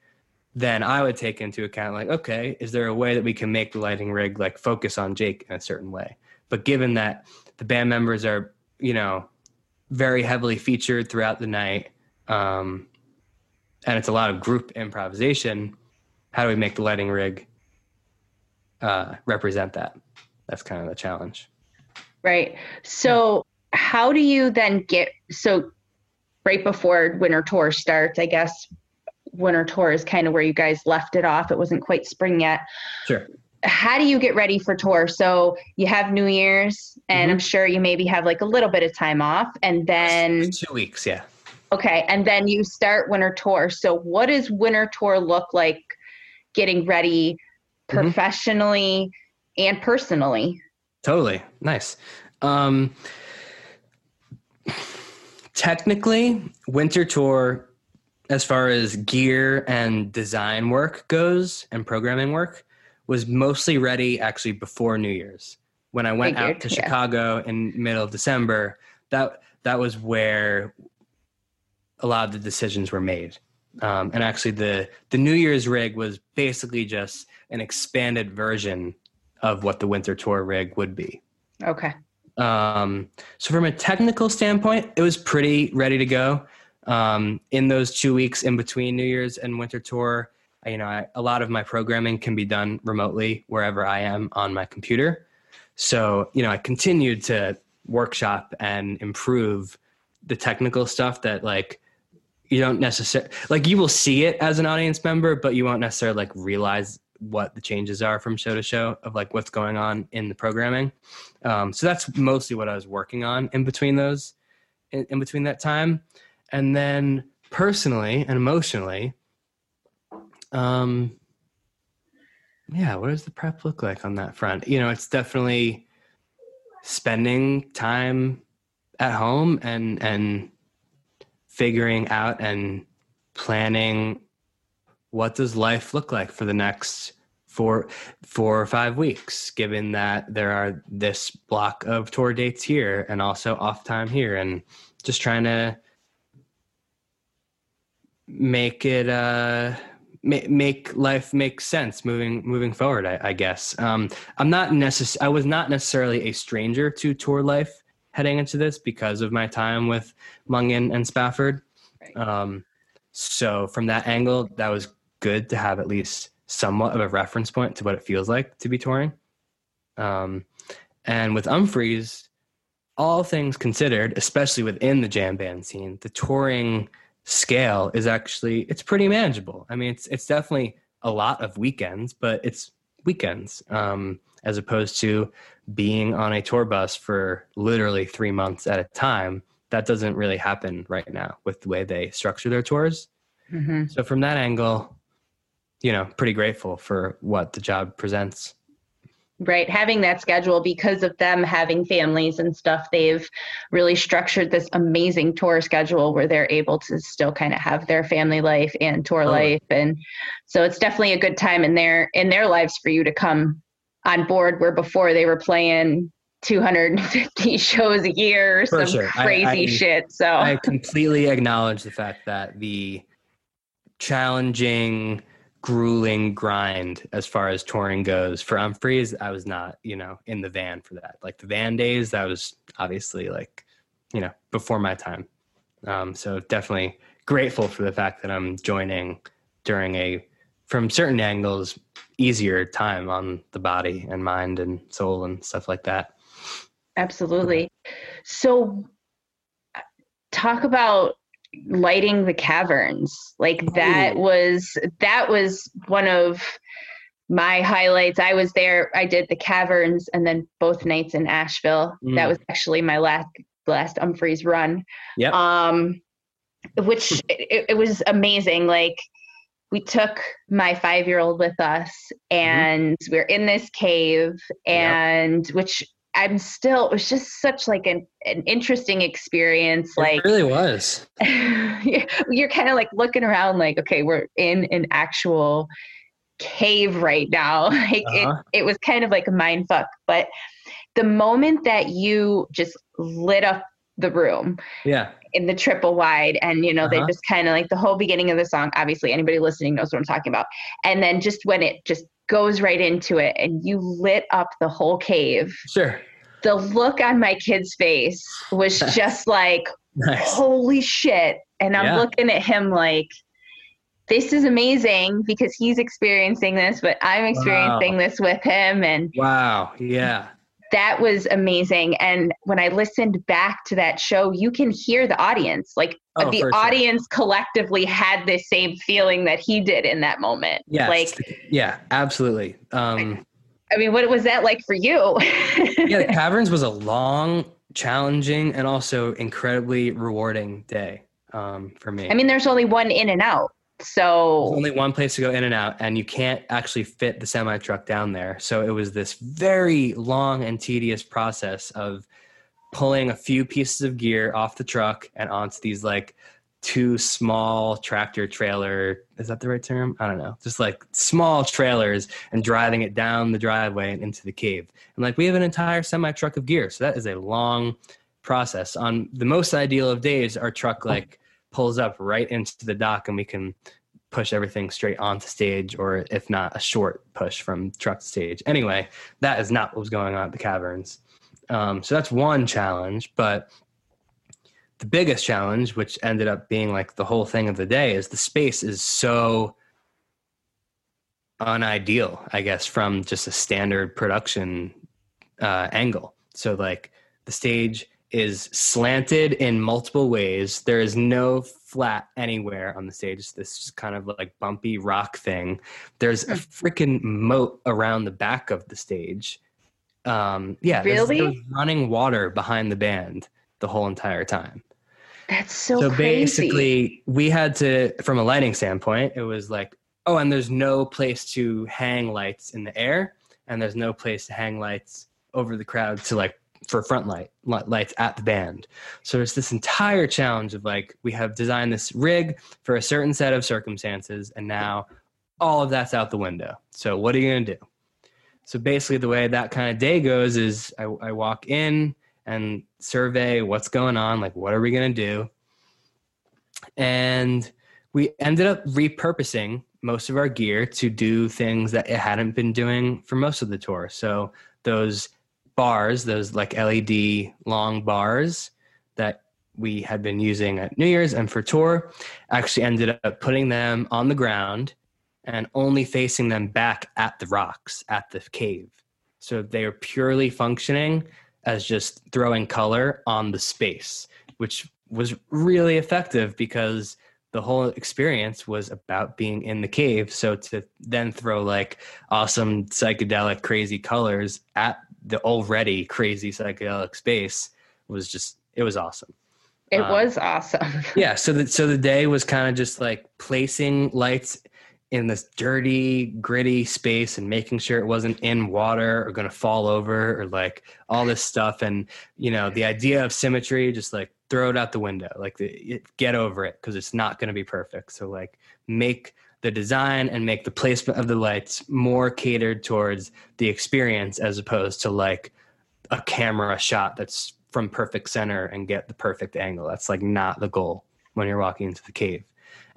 Then I would take into account like, okay, is there a way that we can make the lighting rig like focus on Jake in a certain way? But given that the band members are, you know, very heavily featured throughout the night, um, and it's a lot of group improvisation, how do we make the lighting rig uh, represent that? That's kind of the challenge. Right. So how do you then get so right before winter tour starts, I guess winter tour is kind of where you guys left it off. It wasn't quite spring yet. Sure. How do you get ready for tour? So you have New Year's and I'm sure you maybe have like a little bit of time off and then Two weeks, yeah. okay, and then you start winter tour. So what does winter tour look like getting ready Mhm. professionally and personally? Totally. Nice. Um, technically, winter tour, as far as gear and design work goes and programming work, was mostly ready actually before New Year's. When I went out to yeah. Chicago in middle of December, that that was where a lot of the decisions were made. Um, and actually, the the New Year's rig was basically just an expanded version of what the winter tour rig would be. Okay. Um, so from a technical standpoint, it was pretty ready to go. Um, in those two weeks in between New Year's and winter tour, I- you know, I, a lot of my programming can be done remotely wherever I am on my computer. So, you know, I continued to workshop and improve the technical stuff that like you don't necessarily like you will see it as an audience member, but you won't necessarily like realize what the changes are from show to show of like what's going on in the programming. Um, so that's mostly what I was working on in between those, in, in between that time, and then personally and emotionally, um, yeah, what does the prep look like on that front? You know, it's definitely spending time at home and and figuring out and planning what does life look like for the next four four or five weeks given that there are this block of tour dates here and also off time here and just trying to make it uh make life make sense moving moving forward i, I guess um, i'm not necess- i was not necessarily a stranger to tour life heading into this because of my time with Mungion and Spafford. Right. Um, so from that angle, that was good to have at least somewhat of a reference point to what it feels like to be touring. Um, and with Umphrey's, all things considered, especially within the jam band scene, the touring scale is actually it's pretty manageable. I mean, it's it's definitely a lot of weekends, but it's weekends um, as opposed to being on a tour bus for literally three months at a time. That doesn't really happen right now with the way they structure their tours. Mm-hmm. So, from that angle, you know, pretty grateful for what the job presents. Right. Having that schedule because of them having families and stuff, they've really structured this amazing tour schedule where they're able to still kind of have their family life and tour oh. life. And so it's definitely a good time in their in their lives for you to come on board where before they were playing 250 <laughs> shows a year, For some sure. crazy I, I, shit. So I completely acknowledge the fact that the challenging, grueling grind as far as touring goes for Umphrey's, I was not, you know, in the van for that. Like the van days, that was obviously like, you know, before my time. Um, so definitely grateful for the fact that I'm joining during a from certain angles easier time on the body and mind and soul and stuff like that absolutely so talk about lighting the caverns like that Ooh. was that was one of my highlights i was there i did the caverns and then both nights in asheville mm. that was actually my last last Umphrey's run yeah um which it, it was amazing like we took my five year old with us mm-hmm. and mm-hmm. we are in this cave and yep. which I'm still it was just such like an, an interesting experience. It like really was. <laughs> you're kind of like looking around like, okay, we're in an actual cave right now. <laughs> Like uh-huh. it it was kind of like a mind fuck. But the moment that you just lit up the room. Yeah. In the triple wide. And, you know, uh-huh. they just kind of like the whole beginning of the song, obviously anybody listening knows what I'm talking about. And then just when it just goes right into it and you lit up the whole cave. Sure. The look on my kid's face was <laughs> just like, nice. holy shit. And I'm yeah. looking at him like, this is amazing because he's experiencing this, but I'm experiencing wow. this with him. And wow, yeah that was amazing. And when I listened back to that show, you can hear the audience. Like oh, the audience sure. collectively had the same feeling that he did in that moment. Yeah. Like yeah, absolutely. Um I mean, what was that like for you? yeah, the <laughs> caverns was a long, challenging, and also incredibly rewarding day um, for me. I mean, there's only one in and out. So There's only one place to go in and out, and you can't actually fit the semi truck down there. So it was this very long and tedious process of pulling a few pieces of gear off the truck and onto these like two small tractor trailer is that the right term? I don't know. Just like small trailers and driving it down the driveway and into the cave. And like we have an entire semi truck of gear so that is a long process. On the most ideal of days our truck like pulls up right into the dock and we can push everything straight onto stage or if not a short push from truck to stage. Anyway that is not what was going on at the caverns. Um, so that's one challenge but the biggest challenge which ended up being like the whole thing of the day is the space is so unideal i guess from just a standard production uh, angle so like the stage is slanted in multiple ways. There is no flat anywhere on the stage. It's this kind of like bumpy rock thing. There's a freaking moat around the back of the stage. Um, yeah, there's- Really? there's running water behind the band the whole entire time. That's so, so crazy. basically, we had to, from a lighting standpoint, it was like, oh, and there's no place to hang lights in the air, and there's no place to hang lights over the crowd to like for front light lights at the band. So it's this entire challenge of like we have designed this rig for a certain set of circumstances, and now all of that's out the window. So what are you gonna do? So basically, the way that kind of day goes is I, I walk in and survey what's going on, like what are we gonna do, and we ended up repurposing most of our gear to do things that it hadn't been doing for most of the tour. So those bars, those like LED long bars that we had been using at New Year's and for tour, actually ended up putting them on the ground and only facing them back at the rocks at the cave. So they are purely functioning as just throwing color on the space, which was really effective because the whole experience was about being in the cave. So to then throw like awesome psychedelic crazy colors at the already crazy psychedelic space was just it was awesome. it um, was awesome. <laughs> Yeah, so the so the day was kind of just like placing lights in this dirty, gritty space and making sure it wasn't in water or going to fall over or like all this stuff and you know, the idea of symmetry just like throw it out the window. Like get over it because it's not going to be perfect. So like make the design and make the placement of the lights more catered towards the experience as opposed to like a camera shot that's from perfect center and get the perfect angle. That's like not the goal when you're walking into the cave.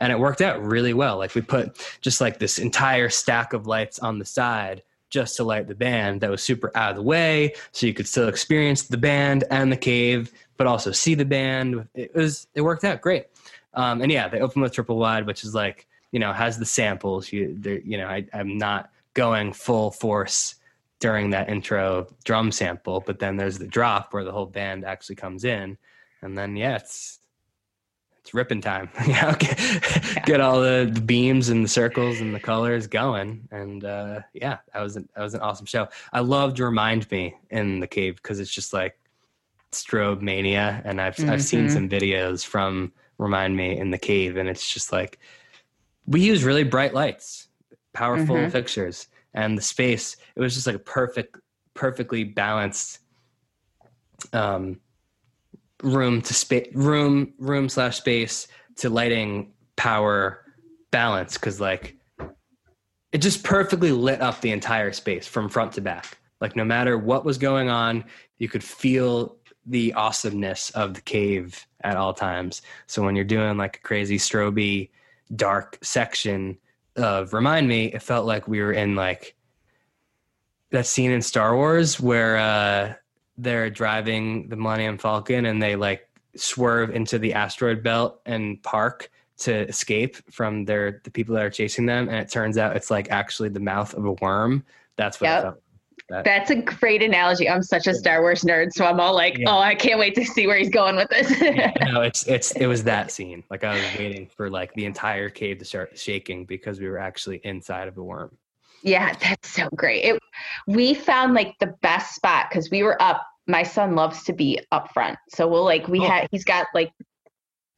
And it worked out really well. Like we put just like this entire stack of lights on the side just to light the band that was super out of the way so you could still experience the band and the cave but also see the band. It was it worked out great. Um, and yeah they opened with triple wide which is like you know has the samples. You you know I, i'm not going full force during that intro drum sample but then there's the drop where the whole band actually comes in. And then yeah it's it's ripping time. <laughs> You know get, all the, the beams and the circles and the colors going. And uh yeah that was an, that was an awesome show. I loved remind me in the cave because it's just like strobe mania. And i've i've seen Mhm. some videos from remind me in the cave. And it's just like we use really bright lights powerful Mhm. fixtures and the space. It was just like a perfect perfectly balanced um room to space room room slash space to lighting power balance because like it just perfectly lit up the entire space from front to back. Like no matter what was going on you could feel the awesomeness of the cave at all times. So when you're doing like a crazy stroby dark section of remind me it felt like we were in like that scene in star wars where uh they're driving the millennium falcon and they like swerve into the asteroid belt and park to escape from their the people that are chasing them and it turns out it's like actually the mouth of a worm that's what Yep. that. That's a great analogy. I'm such a Star Wars nerd, so I'm all like, Yeah. oh, I can't wait to see where he's going with this. no <laughs> it's it's it was that scene like i was waiting for like the entire cave to start shaking because we were actually inside of a worm Yeah, that's so great. It, we found like the best spot because we were up. My son loves to be up front, so we'll like we Oh. had he's got like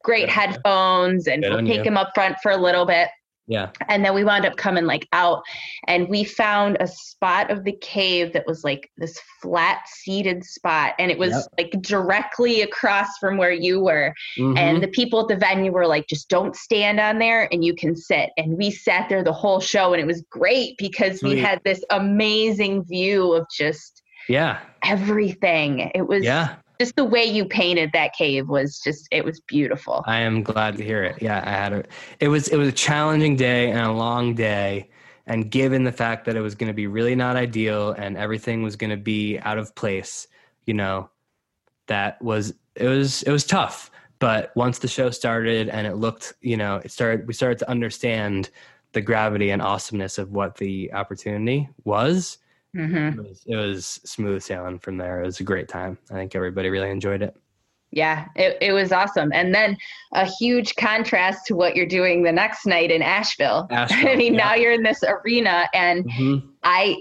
great you. headphones, and Good we'll take you. him up front for a little bit, yeah. And then we wound up coming like out, and we found a spot of the cave that was like this flat seated spot, and it was Yep. like directly across from where you were, Mhm. and the people at the venue were like just don't stand on there and you can sit. And we sat there the whole show and it was great because we had this amazing view of just yeah. everything. It was yeah just the way you painted that cave was just it was beautiful I am glad to hear it. Yeah, I had a it was it was a challenging day and a long day and given the fact that it was going to be really not ideal and everything was going to be out of place, you know, that was it was it was tough. But once the show started and it looked, you know, it started we started to understand the gravity and awesomeness of what the opportunity was. Hmm It was, it was smooth sailing from there. It was a great time. I think everybody really enjoyed it. Yeah, it, it was awesome. And then a huge contrast to what you're doing the next night in Asheville. <laughs> Asheville, I mean, yeah. now you're in this arena. And Mhm. I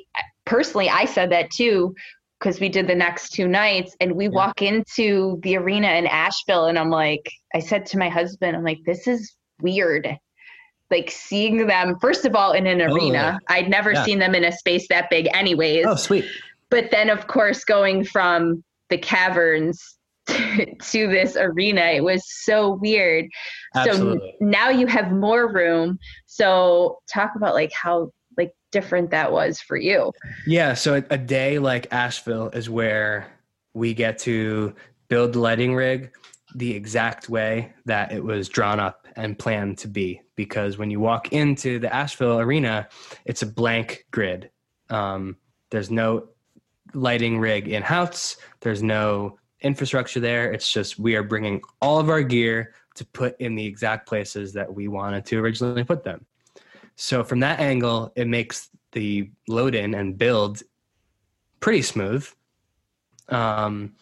personally, I said that too, because we did the next two nights and we Yeah. walk into the arena in Asheville. And I'm like, I said to my husband, I'm like, this is weird. Like seeing them, first of all, in an oh, Totally. arena. I'd never Yeah. seen them in a space that big, anyways Oh, sweet. but then of course going from the caverns <laughs> to, this arena it was so weird so Absolutely. n- now you have more room so talk about like how like different that was for you Yeah, so a, a day like Asheville is where we get to build the lighting rig the exact way that it was drawn up and planned to be. Because when you walk into the Asheville arena, it's a blank grid. Um, there's no lighting rig in house. There's no infrastructure there. It's just we are bringing all of our gear to put in the exact places that we wanted to originally put them. So from that angle, it makes the load in and build pretty smooth. Um,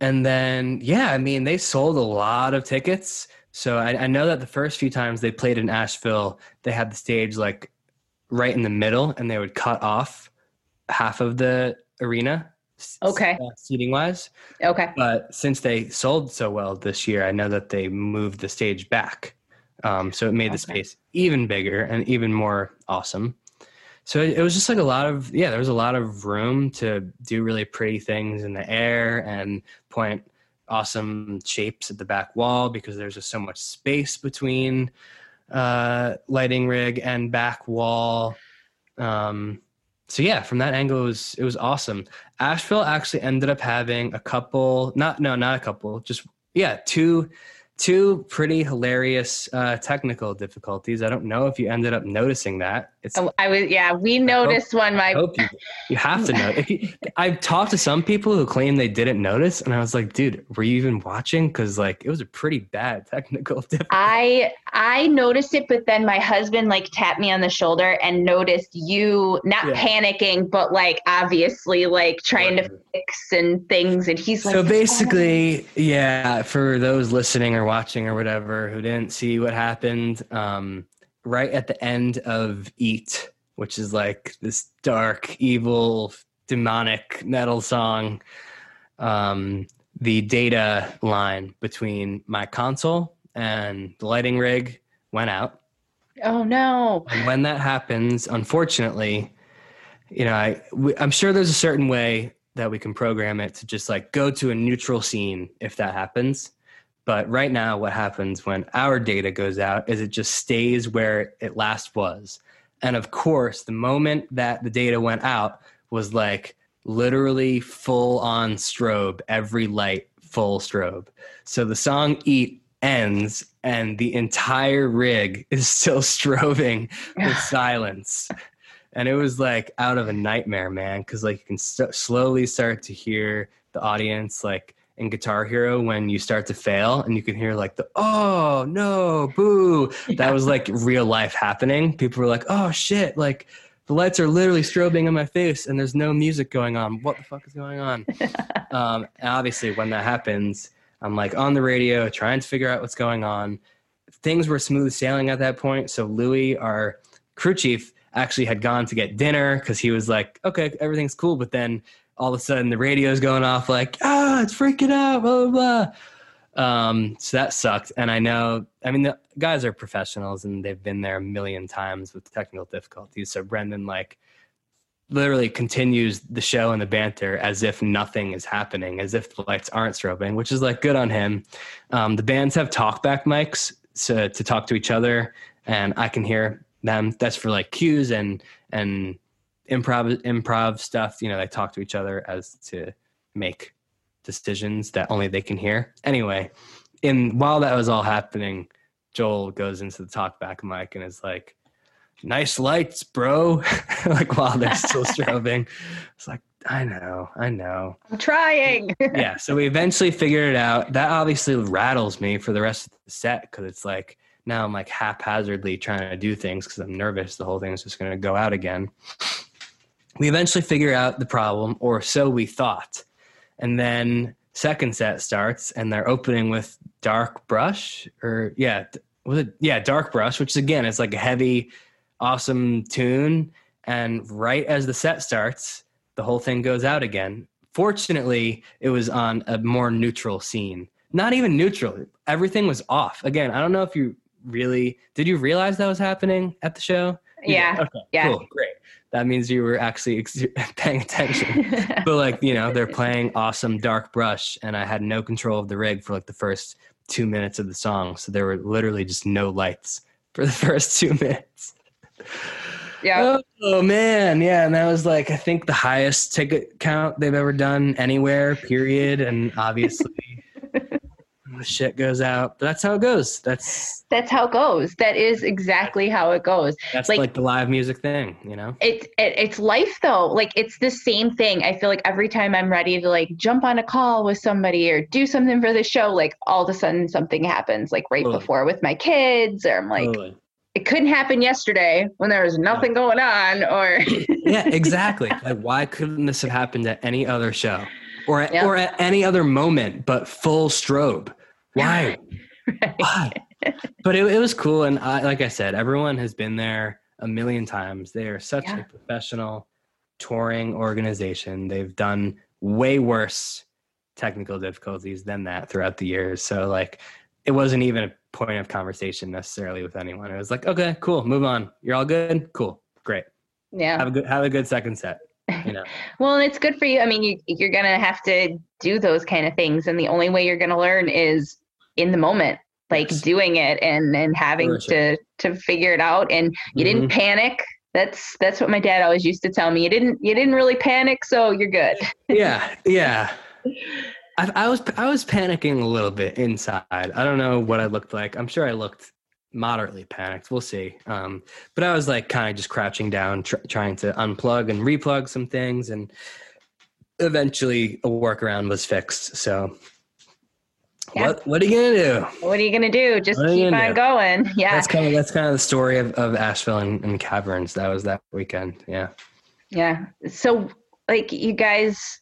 and then, yeah, I mean, they sold a lot of tickets. So I, I know that the first few times they played in Asheville, they had the stage like right in the middle, and they would cut off half of the arena, Okay. uh, seating wise. okay But since they sold so well this year, I know that they moved the stage back. Um, so it made the space even bigger and even more awesome. So it, was just like a lot of, yeah, there was a lot of room to do really pretty things in the air and point awesome shapes at the back wall because there's just so much space between uh, lighting rig and back wall. Um, so yeah, from that angle, it was it was awesome. Asheville actually ended up having a couple, not no, not a couple, just yeah, two two pretty hilarious uh, technical difficulties. I don't know if you ended up noticing that. It's Oh, i was yeah we noticed one I my hope you you have to know. You, I've talked to some people who claim they didn't notice, and I was like, dude, were you even watching? Because like it was a pretty bad technical <laughs> difficulty. I I noticed it, but then my husband like tapped me on the shoulder and noticed you not Yeah. panicking, but like obviously like trying to fix and things. And he's like, so "Oh." basically, yeah, for those listening or watching or whatever who didn't see what happened, um, right at the end of Eat, which is like this dark, evil, demonic metal song, um, the data line between my console and the lighting rig went out. oh no, And when that happens, unfortunately, you know, I we, I'm sure there's a certain way that we can program it to just like go to a neutral scene if that happens. But right now, what happens when our data goes out is it just stays where it last was. And of course, the moment that the data went out was like literally full on strobe, every light full strobe. So the song Eat ends and the entire rig <laughs> is still strobing with <sighs> silence. And it was like out of a nightmare, man, because like you can st- slowly start to hear the audience, like in Guitar Hero, when you start to fail and you can hear like the, oh no, boo. <laughs> That was like real life happening. People were like, oh shit, like the lights are literally strobing in my face and there's no music going on. What the fuck is going on? <laughs> um, obviously, when that happens, I'm like on the radio trying to figure out what's going on. Things were smooth sailing at that point. So Louis, our crew chief, actually had gone to get dinner because he was like, okay, everything's cool. But then all of a sudden the radio's going off like, ah, it's freaking out, blah, blah, blah. Um, so that sucked. And I know, I mean, the guys are professionals and they've been there a million times with technical difficulties. So Brendan, like, literally continues the show and the banter as if nothing is happening, as if the lights aren't strobing, which is like good on him. Um, the bands have talkback mics so, to talk to each other, and I can hear them. That's for like cues and and improv improv stuff. You know, they talk to each other as to make decisions that only they can hear. Anyway, in while that was all happening, Joel goes into the talkback mic and is like, nice lights, bro. <laughs> like while they're still <laughs> strobing. It's like, I know, I know. I'm trying. <laughs> Yeah. So we eventually figured it out. That obviously rattles me for the rest of the set because it's like now I'm like haphazardly trying to do things because I'm nervous the whole thing is just going to go out again. We eventually figure out the problem, or so we thought. And then second set starts and they're opening with Dark Brush or yeah, was it yeah, Dark Brush, which again is like a heavy, awesome tune. And right as the set starts, the whole thing goes out again. Fortunately, it was on a more neutral scene. Not even neutral. Everything was off. Again, I don't know if you really did you realize that was happening at the show? Yeah. Okay. Yeah. Cool. Great. That means you were actually ex- <laughs> paying attention. <laughs> but like, you know, they're playing awesome dark brush and I had no control of the rig for like the first 2 minutes of the song. So there were literally just no lights for the <laughs> first 2 minutes. yeah. Oh man, yeah, and that was like I think the highest ticket count they've ever done anywhere. Period, and obviously the shit goes out. But that's how it goes. That's That's how it goes. That is exactly how it goes. that's Like- like, the live music thing, you know. It, it it's life though. Like it's the same thing. I feel like every time I'm ready to like jump on a call with somebody or do something for the show, like all of a sudden something happens, like right before with my kids, or I'm like, it couldn't happen yesterday when there was nothing going on, or <laughs> yeah, exactly. <laughs> like, why couldn't this have happened at any other show, or at, Yep. or at any other moment, but full strobe? Why? <laughs> Why? But it, it was cool, and I, like I said, everyone has been there a million times. They are such Yeah. a professional touring organization. They've done way worse technical difficulties than that throughout the years. So like, it wasn't even a point of conversation necessarily with anyone. It was like, okay, cool, move on. You're all good, cool, great. yeah. Have a good have a good second set. You know. <laughs> Well, and it's good for you. I mean, you, you're going to have to do those kind of things. And the only way you're going to learn is in the moment, like Yes. doing it and, and having to, to figure it out. And you didn't panic. That's, that's what my dad always used to tell me. You didn't, you didn't really panic. So you're good. yeah yeah <laughs> I, I was i was panicking a little bit inside i don't know what i looked like i'm sure i looked moderately panicked we'll see um, but i was like kind of just crouching down tr- trying to unplug and replug some things and eventually a workaround was fixed so Yeah. what what are you gonna do What are you going to do? Just What are you keep on do? going. <laughs> Yeah. that's kind of that's kind of the story of, of asheville and, and caverns that was that weekend yeah Yeah. So, like, you guys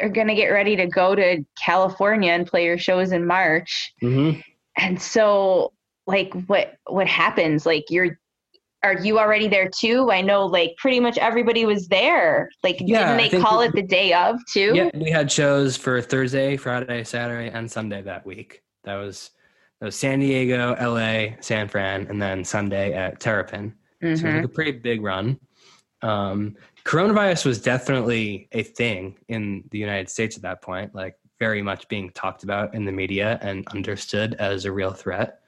are going to get ready to go to California and play your shows in March. mm-hmm. And so, like, what what happens? Like, you're are you already there too? I know, like, pretty much everybody was there. Like, Yeah, didn't they call we- it the day of too? Yeah, we had shows for Thursday, Friday, Saturday, and Sunday that week. That was that was San Diego, LA, San Fran, and then Sunday at Terrapin. So it was like a pretty big run. Um, coronavirus was definitely a thing in the United States at that point, like very much being talked about in the media and understood as a real threat.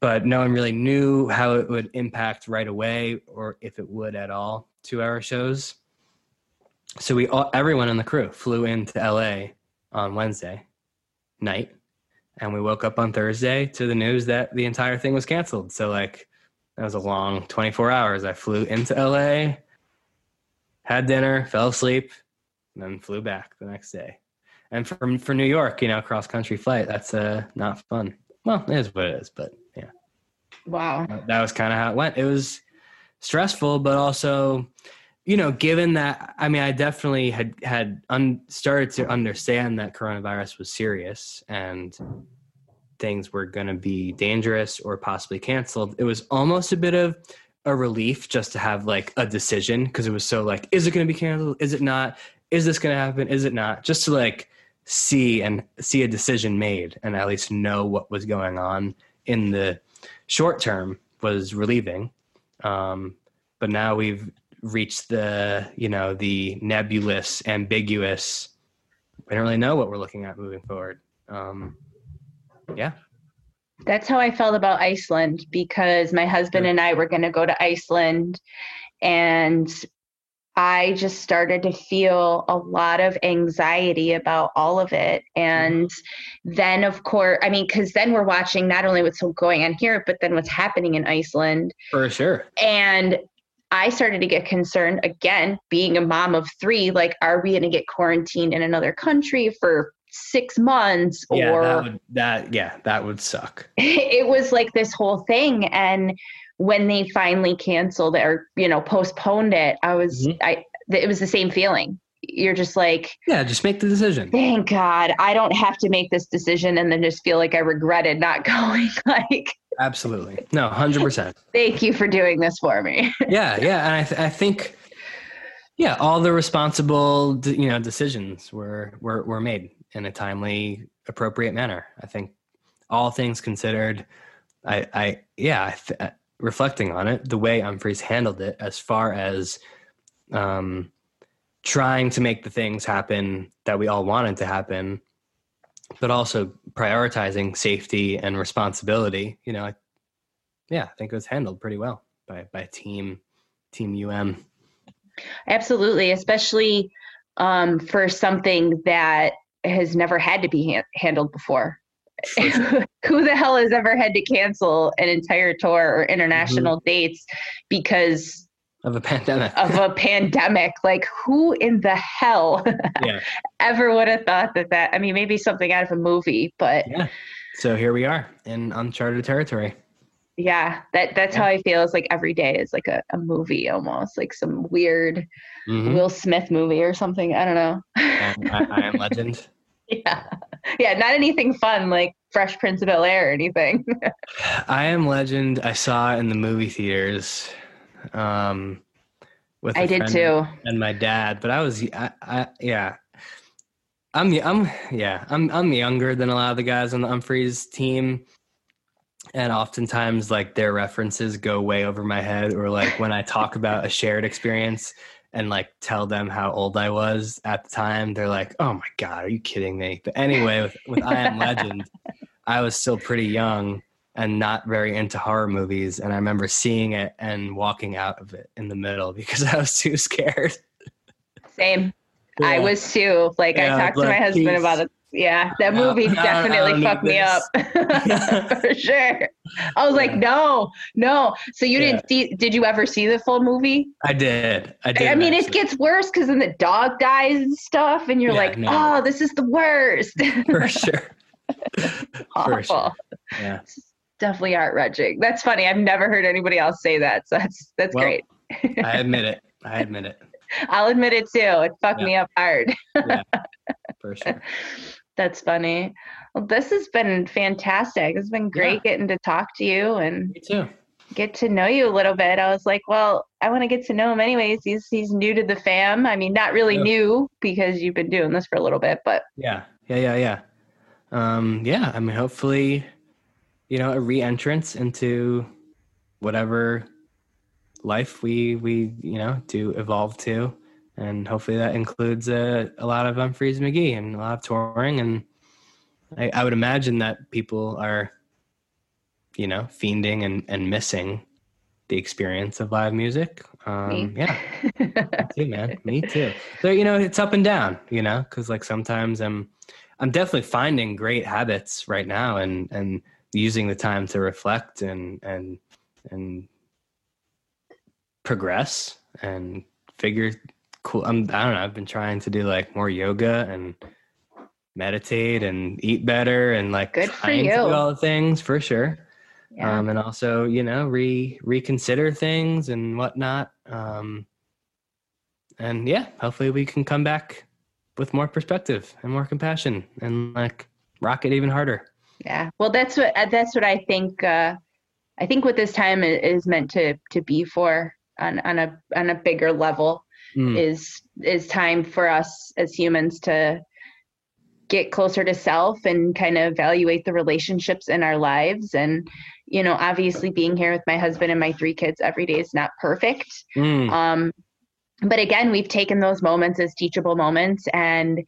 But no one really knew how it would impact right away or if it would at all to our shows. So we all, everyone in the crew flew into LA on Wednesday night and we woke up on Thursday to the news that the entire thing was canceled. So like that was a long 24 hours. I flew into LA, had dinner, fell asleep, and then flew back the next day. And from for New York, you know, cross country flight, that's uh not fun. Well, it is what it is, but. Wow. That was kind of how it went. It was stressful, but also, you know, given that I mean, I definitely had had un, started to understand that coronavirus was serious and things were going to be dangerous or possibly canceled. It was almost a bit of a relief just to have like a decision because it was so like, is it going to be canceled? Is it not? Is this going to happen? Is it not? Just to like see and see a decision made and at least know what was going on in the short term was relieving. Um, but now we've reached the, you know, the nebulous, ambiguous. We don't really know what we're looking at moving forward. Um, yeah. That's how I felt about Iceland because my husband and I were going to go to Iceland and I just started to feel a lot of anxiety about all of it. Mm-hmm. And then, of course, I mean, because then we're watching not only what's going on here, but then what's happening in Iceland. For sure. And I started to get concerned again, being a mom of three, like, are we going to get quarantined in another country for six months? Yeah, or that would that yeah, that would suck. <laughs> it was like this whole thing and when they finally canceled or you know postponed it i was Mhm. i it was the same feeling you're just like, yeah, just make the decision. thank God I don't have to make this decision and then just feel like I regretted not <laughs> going. like, Absolutely. No, 100%. <laughs> thank you for doing this for me. <laughs> yeah, yeah. And I, th- I think, yeah, all the responsible, you know, decisions were, were, were made in a timely, appropriate manner. I think all things considered, I, I yeah, I th- reflecting on it, the way Umphrey's handled it as far as um, trying to make the things happen that we all wanted to happen, but also prioritizing safety and responsibility. You know, I, yeah, I think it was handled pretty well by by team team UM. Absolutely, especially um, for something that has never had to be ha- handled before. <laughs> Who the hell has ever had to cancel an entire tour or international dates because of a pandemic. of a <laughs> pandemic? Like, who in the hell yeah, <laughs> ever would have thought that that? I mean, maybe something out of a movie, but yeah. So here we are in uncharted territory. yeah, that that's how I feel. It's like every day is like a, a movie almost, like some weird Mhm. Will Smith movie or something. I don't know. I, I am Legend. Yeah. Yeah, not anything fun like Fresh Prince of Bel Air or anything. <laughs> I am Legend. I saw it in the movie theaters. Um, with I did too. and my dad, but I was, I, I yeah, I'm, I'm, yeah, I'm, I'm younger than a lot of the guys on the Umphrey's team, and oftentimes like their references go way over my head, or like when I talk about a shared experience and like tell them how old I was at the time, they're like, "Oh my god, are you kidding me?" But anyway, with with I Am Legend, <laughs> I was still pretty young and not very into horror movies, and I remember seeing it and walking out of it in the middle because <laughs> I was too scared. Same. I was too. Like Yeah, I talked to my husband please. about it. Yeah, that No, movie definitely fucked me up <laughs> <laughs> for sure. I was like, no, no. So you Yeah. didn't see? Did you ever see the full movie? I did. I did. I mean, it gets worse because then the dog dies and stuff, and you're Yeah, like, oh, this is the worst. <laughs> for sure. for Awful. sure. Yeah. Definitely heart wrenching. That's funny. I've never heard anybody else say that. So that's that's Well, great. I admit it. I admit it. I'll admit it too. It fucked Yeah. me up hard. Yeah, for sure. That's funny. Well, this has been fantastic. It's been great getting to talk to you and Me too. get to know you a little bit. I was like, well, I want to get to know him anyways. He's he's new to the fam. I mean, not really Yeah. new because you've been doing this for a little bit, but Yeah. Yeah. Yeah. Yeah. Um, yeah. I mean, hopefully, you know, a re-entrance into whatever life we we you know do evolve to, and hopefully that includes a, a lot of Umphrey's McGee and a lot of touring, and I, I would imagine that people are, you know, fiending and and missing the experience of live music. Um, yeah. Me too, man. <laughs> Me too. So you know, it's up and down. You know, because like sometimes I'm, I'm definitely finding great habits right now, and and using the time to reflect and and and progress and figure cool. I'm I don't know. I've been trying to do like more yoga and meditate and eat better and like Good for trying to do all the things for sure yeah. um, and also you know re reconsider things and whatnot um, and yeah hopefully we can come back with more perspective and more compassion and like rock it even harder Yeah. Well, that's what uh, that's what I think. Uh, I think what this time is meant to to be for on on a on a bigger level Mm, is is time for us as humans to get closer to self and kind of evaluate the relationships in our lives. And you know obviously being here with my husband and my three kids every day is not perfect. Mm, um, but again, we've taken those moments as teachable moments, and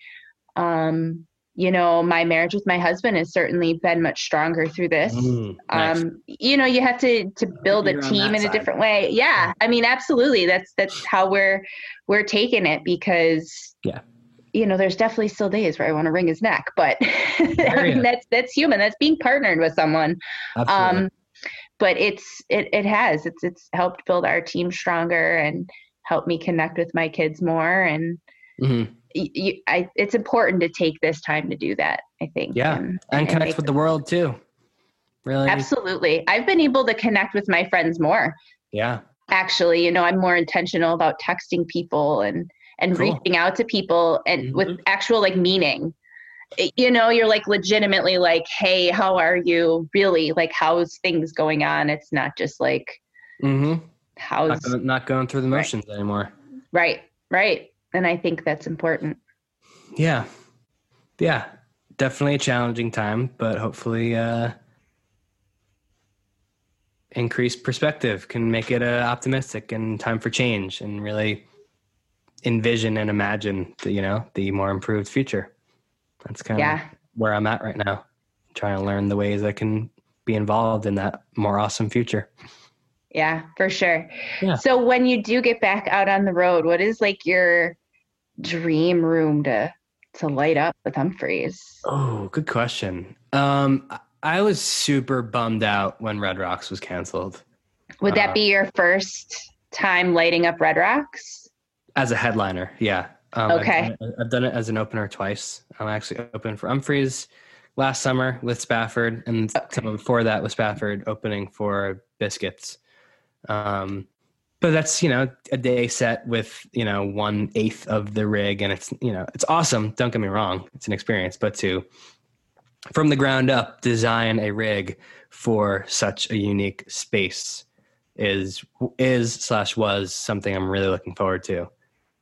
um, you know, my marriage with my husband has certainly been much stronger through this. mm, nice. Um, you know, you have to to build a You're on team in a different way. Yeah, I mean, absolutely. That's that's how we're we're taking it because Yeah. You know, there's definitely still days where I want to wring his neck, but <laughs> I mean that's that's human. That's being partnered with someone Absolutely. um but it's it, it has it's it's helped build our team stronger and helped me connect with my kids more and Mhm. Y- y- I, it's important to take this time to do that i think Yeah, and, and and connect with the world too really absolutely i've been able to connect with my friends more yeah actually you know i'm more intentional about texting people and and Cool. reaching out to people and with Mhm. actual like meaning. You know, you're like legitimately like, hey, how are you? Really, like, how's things going on? It's not just like, Mm-hmm. Not, how's not going through the Right. motions anymore. right, right. And I think that's important. Yeah. Yeah. Definitely a challenging time, but hopefully uh increased perspective can make it uh, optimistic and time for change and really envision and imagine the you know the more improved future. That's kind of Yeah. where I'm at right now. Trying to learn the ways I can be involved in that more awesome future. Yeah, for sure. Yeah. So when you do get back out on the road, what is like your dream room to to light up with Umphrey's? Oh, good question. Um, I- was super bummed out when Red Rocks was canceled. Would that Uh, be your first time lighting up Red Rocks? As a headliner, yeah. Um, I've Okay. done it- I've, done it as an opener twice. I'm actually open for Umphrey's last summer with Spafford, and Okay. before that with Spafford opening for Biscuits. Um, but that's you know a day set with you know one eighth of the rig, and it's you know it's awesome. Don't get me wrong, it's an experience. But to from the ground up design a rig for such a unique space is is slash was something I'm really looking forward to.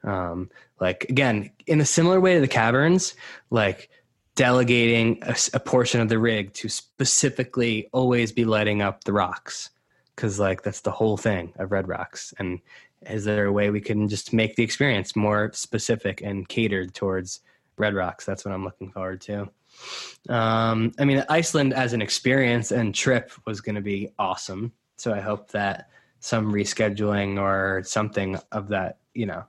Um, like again, in a similar way to the caverns, like delegating a portion of the rig to specifically always be lighting up the rocks, because like that's the whole thing of Red Rocks. And is there a way we can just make the experience more specific and catered towards Red Rocks? That's what I'm looking forward to. Um, I mean, Iceland as an experience and trip was going to be awesome. So I hope that some rescheduling or something of that, you know,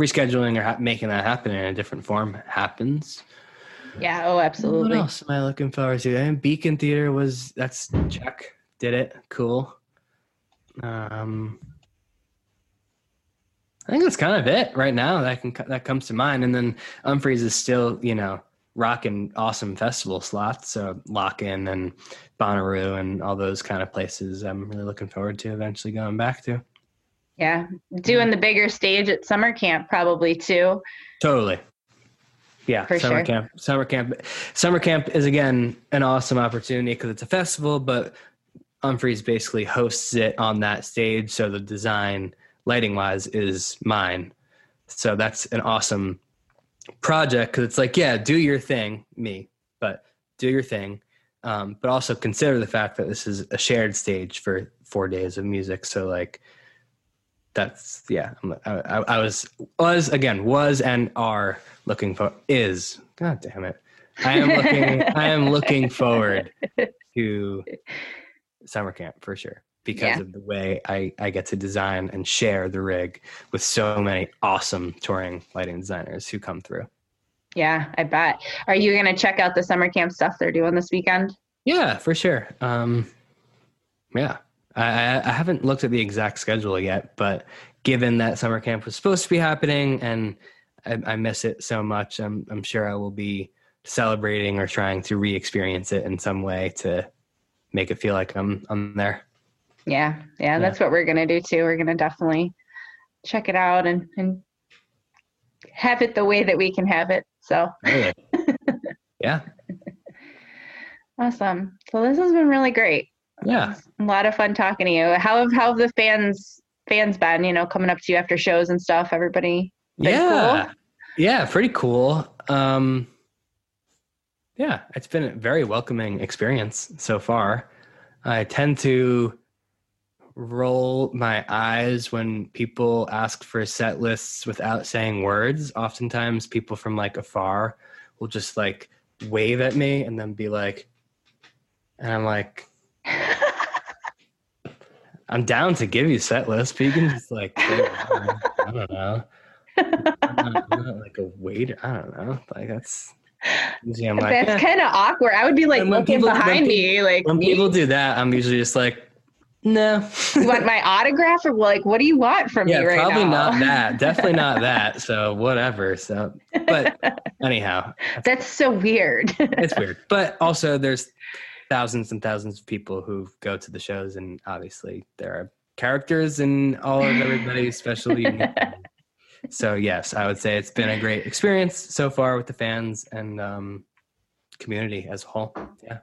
rescheduling or ha- making that happen in a different form happens. Yeah, oh absolutely. What else am I looking forward to? And Beacon Theater was that's check. Did it cool. Um, I think that's kind of it right now. That can that comes to mind. And then Umphrey's is still you know rocking awesome festival slots. So Lockn' and Bonnaroo and all those kind of places. I'm really looking forward to eventually going back to. Yeah. Doing the bigger stage at summer camp probably too. Totally. Yeah, For summer sure. camp. Summer camp. Summer camp is again an awesome opportunity because it's a festival, but Umphrey's basically hosts it on that stage, so the design, lighting wise, is mine. So that's an awesome project because it's like, yeah, do your thing, me, but do your thing, um, but also consider the fact that this is a shared stage for four days of music. So like, that's yeah. I, I was was again was and are looking for is god damn it. I am looking. I am looking forward to summer camp for sure because Yeah. of the way I I get to design and share the rig with so many awesome touring lighting designers who come through. Yeah, I bet. Are you gonna check out the summer camp stuff they're doing this weekend? Yeah, for sure. Um, yeah, I, I, I haven't looked at the exact schedule yet, but given that summer camp was supposed to be happening and I, I miss it so much, I'm I'm sure I will be celebrating or trying to re-experience it in some way to make it feel like I'm I'm there. Yeah, yeah, that's what we're gonna do too. We're gonna definitely check it out and and have it the way that we can have it. So Really. <laughs> yeah, awesome. So this has been really great. yeah. A lot of fun talking to you. How have how have the fans fans been? You know, coming up to you after shows and stuff. Everybody. Yeah cool? yeah pretty cool um yeah it's been a very welcoming experience so far i tend to roll my eyes when people ask for set lists without saying words oftentimes people from like afar will just like wave at me and then be like and i'm like <laughs> i'm down to give you set lists but you can just like i don't know <laughs> I'm not, I'm not like a waiter. I don't know. Like that's usually I'm like That's eh. kind of awkward. I would be like And looking people- behind pe- me, like when "Me? people do that, I'm usually just like, no. you want my autograph or like what do you want from yeah, me right probably now? not that. Definitely not <laughs> that. So whatever. So, but anyhow, That's so weird. it's weird. <laughs> But also, there's thousands and thousands of people who go to the shows, and obviously there are characters in all of everybody's special unique <laughs> so yes, I would say it's been a great experience so far with the fans and um, community as a whole. Yeah.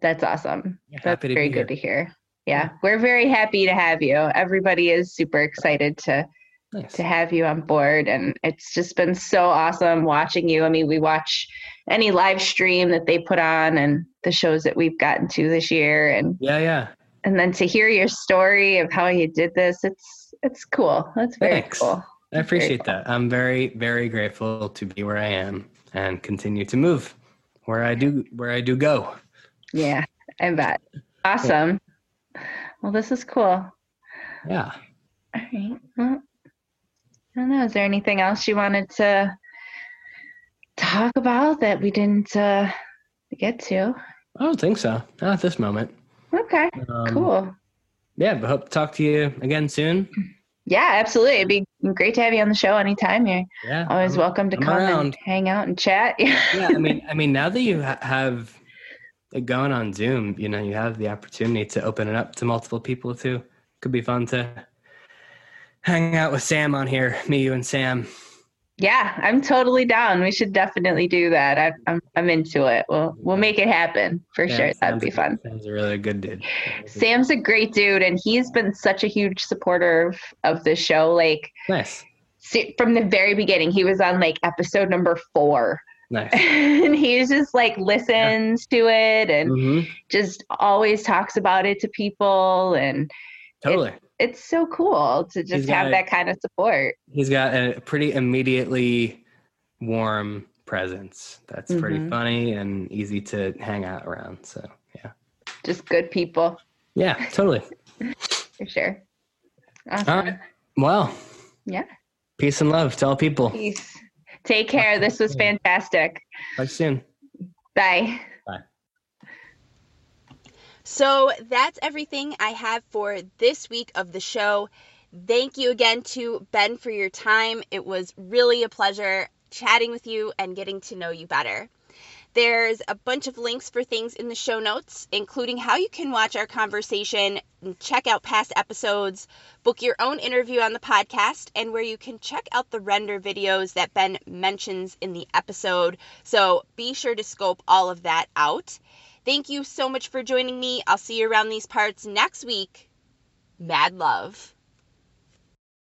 That's awesome. Yeah, That's very good to hear. Yeah, we're very happy to have you. Everybody is super excited to Nice. to have you on board and it's just been so awesome watching you. I mean, we watch any live stream that they put on and the shows that we've gotten to this year and Yeah, yeah. and then to hear your story of how you did this, it's it's cool. That's very Thanks. cool. I appreciate that. I'm very, very grateful to be where I am and continue to move where I do where I do go. Yeah, I bet. Awesome. Well, this is cool. Yeah. All right. Well, I don't know. Is there anything else you wanted to talk about that we didn't uh, get to? I don't think so. Not at this moment. Okay. Um, Cool. Yeah, but hope to talk to you again soon. <laughs> Yeah, absolutely. It'd be great to have you on the show anytime. You're Yeah. always I'm- welcome to I'm come and hang out and chat. <laughs> yeah, I mean, I mean, now that you ha- have going on Zoom, you know, you have the opportunity to open it up to multiple people too. Could be fun to hang out with Sam on here, me, you, and Sam. Yeah, I'm totally down. We should definitely do that. I, I'm I'm into it. We'll we'll make it happen for Yeah, sure. That'd be fun. Sam's a really good dude. Sam's a great dude, and he's been such a huge supporter of, of the show. Like nice, from the very beginning, he was on like episode number four, nice. <laughs> and he's just like listens to it and hmm just always talks about it to people, and Totally. It's so cool to just got have that kind of support. He's got a pretty immediately warm presence. That's pretty Mhm. funny and easy to hang out around. So yeah, Just good people yeah, totally. <laughs> for sure. All Awesome. right. Well, Yeah. peace and love to all people. Peace. Take care. This was fantastic. Talk soon. Bye. So that's everything I have for this week of the show. Thank you again to Ben for your time. It was really a pleasure chatting with you and getting to know you better. There's a bunch of links for things in the show notes, including how you can watch our conversation, check out past episodes, book your own interview on the podcast, and where you can check out the render videos that Ben mentions in the episode. So be sure to scope all of that out. Thank you so much for joining me. I'll see you around these parts next week. Mad love.